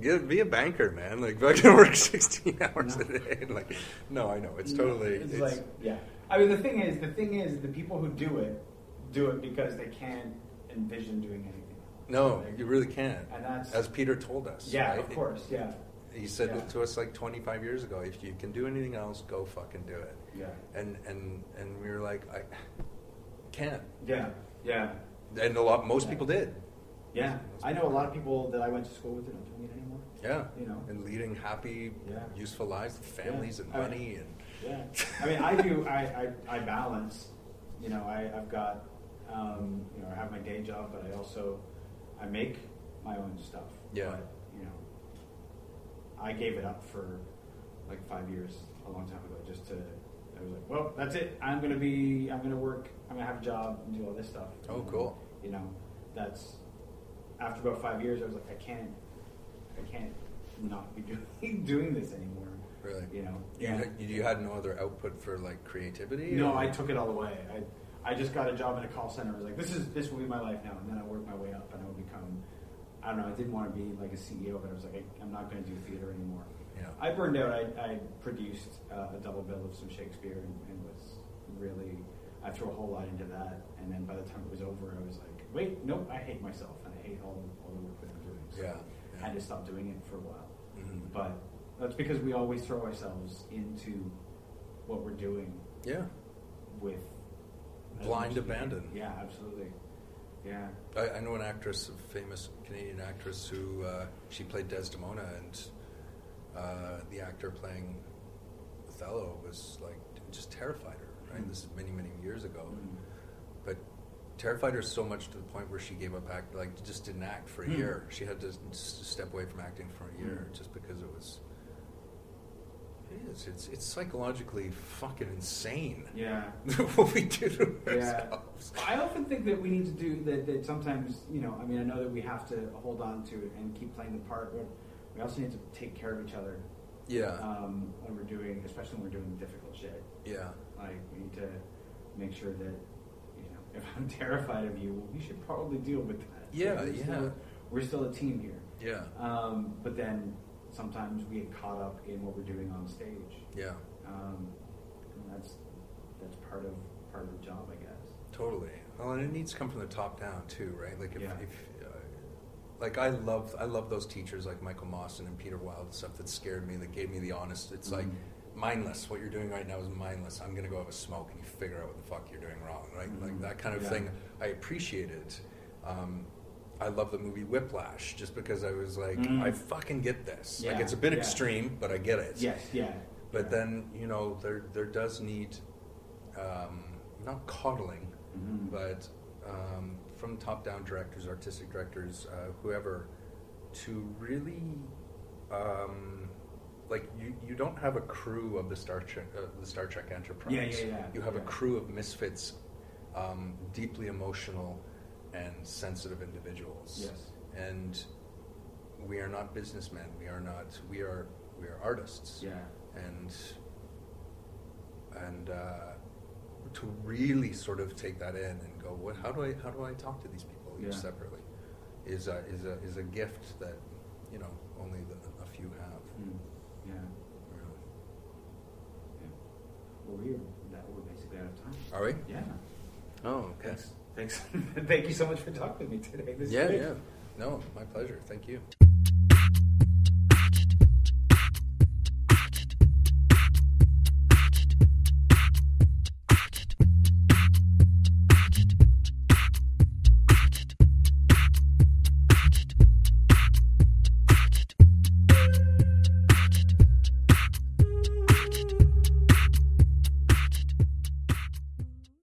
[SPEAKER 2] Get, be a banker man like fucking work 16 hours
[SPEAKER 3] No.
[SPEAKER 2] a day like no i know it's totally
[SPEAKER 3] It's,
[SPEAKER 2] it's,
[SPEAKER 3] like yeah. I mean, the thing is, the thing is, the people who do it do it because they can't envision doing anything.
[SPEAKER 2] No you really can't
[SPEAKER 3] And that's
[SPEAKER 2] as peter told us
[SPEAKER 3] yeah,
[SPEAKER 2] right?
[SPEAKER 3] of course, yeah,
[SPEAKER 2] he said
[SPEAKER 3] Yeah.
[SPEAKER 2] it to us like 25 years ago if you can do anything else go fucking do it
[SPEAKER 3] yeah,
[SPEAKER 2] and and and we were like i can't
[SPEAKER 3] yeah, yeah,
[SPEAKER 2] and a lot most
[SPEAKER 3] Yeah.
[SPEAKER 2] people did
[SPEAKER 3] yeah. I know a lot of people that I went to school with that aren't doing it anymore.
[SPEAKER 2] yeah
[SPEAKER 3] You know.
[SPEAKER 2] and leading happy
[SPEAKER 3] Yeah.
[SPEAKER 2] useful lives with families and
[SPEAKER 3] I mean-
[SPEAKER 2] money and
[SPEAKER 3] Yeah, I mean, I do. I, I, I balance. You know, I, I've got. Um, you know, I have my day job, but I also I make my own stuff.
[SPEAKER 2] Yeah.
[SPEAKER 3] But, you know, I gave it up for like five years, a long time ago, just to. I was like, well, that's it. I'm gonna be. I'm gonna work. I'm gonna have a job and do all this stuff.
[SPEAKER 2] Oh,
[SPEAKER 3] And,
[SPEAKER 2] cool.
[SPEAKER 3] You know, that's. After about five years, I was like, I can't. I can't not be doing doing this anymore.
[SPEAKER 2] really
[SPEAKER 3] You know.
[SPEAKER 2] you, had, you had no other output for like creativity
[SPEAKER 3] No,
[SPEAKER 2] or-
[SPEAKER 3] I took it all away. I, I just got a job in a call center. I was like, this is this will be my life now, and then I worked my way up, and I would become. I don't know. I didn't want to be like a CEO, but I was like, I, I'm not going to do theater anymore.
[SPEAKER 2] yeah
[SPEAKER 3] I burned out. I, I produced uh, a double bill of some Shakespeare, and, and was really. I threw a whole lot into that, and then by the time it was over, I was like, wait, nope, I hate myself, and I hate all all the work that I'm doing. So
[SPEAKER 2] Yeah,
[SPEAKER 3] I had to stop doing it for a while.
[SPEAKER 2] Mhm.
[SPEAKER 3] But that's because we always throw ourselves into what we're doing
[SPEAKER 2] yeah
[SPEAKER 3] with
[SPEAKER 2] Blind
[SPEAKER 3] much as we can.
[SPEAKER 2] abandon.
[SPEAKER 3] Yeah, absolutely. Yeah.
[SPEAKER 2] I, I know an actress, a famous Canadian actress, who uh, she played Desdemona, and uh, the actor playing Othello was like just terrified her. Right,
[SPEAKER 3] Mm.
[SPEAKER 2] this is many many years ago,
[SPEAKER 3] Mm.
[SPEAKER 2] but terrified her so much to the point where she gave up act, like just didn't act for a
[SPEAKER 3] Mm.
[SPEAKER 2] year. She had to s- step away from acting for a year
[SPEAKER 3] Mm.
[SPEAKER 2] just because it was. Is. It's it's psychologically fucking insane.
[SPEAKER 3] Yeah.
[SPEAKER 2] what we do to ourselves. Yeah.
[SPEAKER 3] I often think that we need to do that, that sometimes, you know, I mean, I know that we have to hold on to it and keep playing the part, but we also need to take care of each other
[SPEAKER 2] Yeah.
[SPEAKER 3] um, when we're doing, especially when we're doing difficult shit.
[SPEAKER 2] yeah.
[SPEAKER 3] Like, we need to make sure that, you know, if I'm terrified of you, well, we should probably deal with that.
[SPEAKER 2] Yeah,
[SPEAKER 3] we're
[SPEAKER 2] yeah.
[SPEAKER 3] Still, we're still a team here.
[SPEAKER 2] Yeah.
[SPEAKER 3] Um, but then sometimes we get caught up in what we're doing on stage.
[SPEAKER 2] Yeah.
[SPEAKER 3] Um, and that's that's part of part of the job, I guess.
[SPEAKER 2] Totally. Well, and it needs to come from the top down too, right? Like if,
[SPEAKER 3] Yeah.
[SPEAKER 2] if uh, like I love I love those teachers like Michael Mawson and Peter Wilde and stuff that scared me, that gave me the honest. It's like
[SPEAKER 3] Mhm.
[SPEAKER 2] mindless. What you're doing right now is mindless. I'm gonna go have a smoke and you figure out what the fuck you're doing wrong, right? Like
[SPEAKER 3] Mhm.
[SPEAKER 2] that kind of
[SPEAKER 3] Yeah.
[SPEAKER 2] thing. I appreciate it. Um, I love the movie Whiplash just because I was like,
[SPEAKER 3] Mm.
[SPEAKER 2] I fucking get this. Like it's a bit
[SPEAKER 3] yeah.
[SPEAKER 2] extreme, but I get it.
[SPEAKER 3] Yes, yeah.
[SPEAKER 2] But
[SPEAKER 3] yeah.
[SPEAKER 2] then you know there there does need um, not coddling,
[SPEAKER 3] Mhm.
[SPEAKER 2] but um, from top down directors, artistic directors, uh, whoever, to really um, like you, you don't have a crew of the Star Trek uh, the Star Trek Enterprise.
[SPEAKER 3] Yeah, yeah, yeah,
[SPEAKER 2] You have a crew of misfits, um, deeply emotional and sensitive individuals.
[SPEAKER 3] Yes.
[SPEAKER 2] And we are not businessmen. We are not. We are. We are artists.
[SPEAKER 3] Yeah.
[SPEAKER 2] And and uh, to really sort of take that in and go, what? How do I? How do I talk to these people each
[SPEAKER 3] Yeah.
[SPEAKER 2] separately? Is a is a is a gift that you know only the, a few have.
[SPEAKER 3] Mm. Yeah.
[SPEAKER 2] know.
[SPEAKER 3] yeah. Well, we're that we're basically out of time.
[SPEAKER 2] Are we?
[SPEAKER 3] Yeah.
[SPEAKER 2] Oh, okay.
[SPEAKER 3] Thanks. Thanks. Thank you so much for talking to me today. This is
[SPEAKER 2] Yeah, yeah. No, my pleasure. Thank you.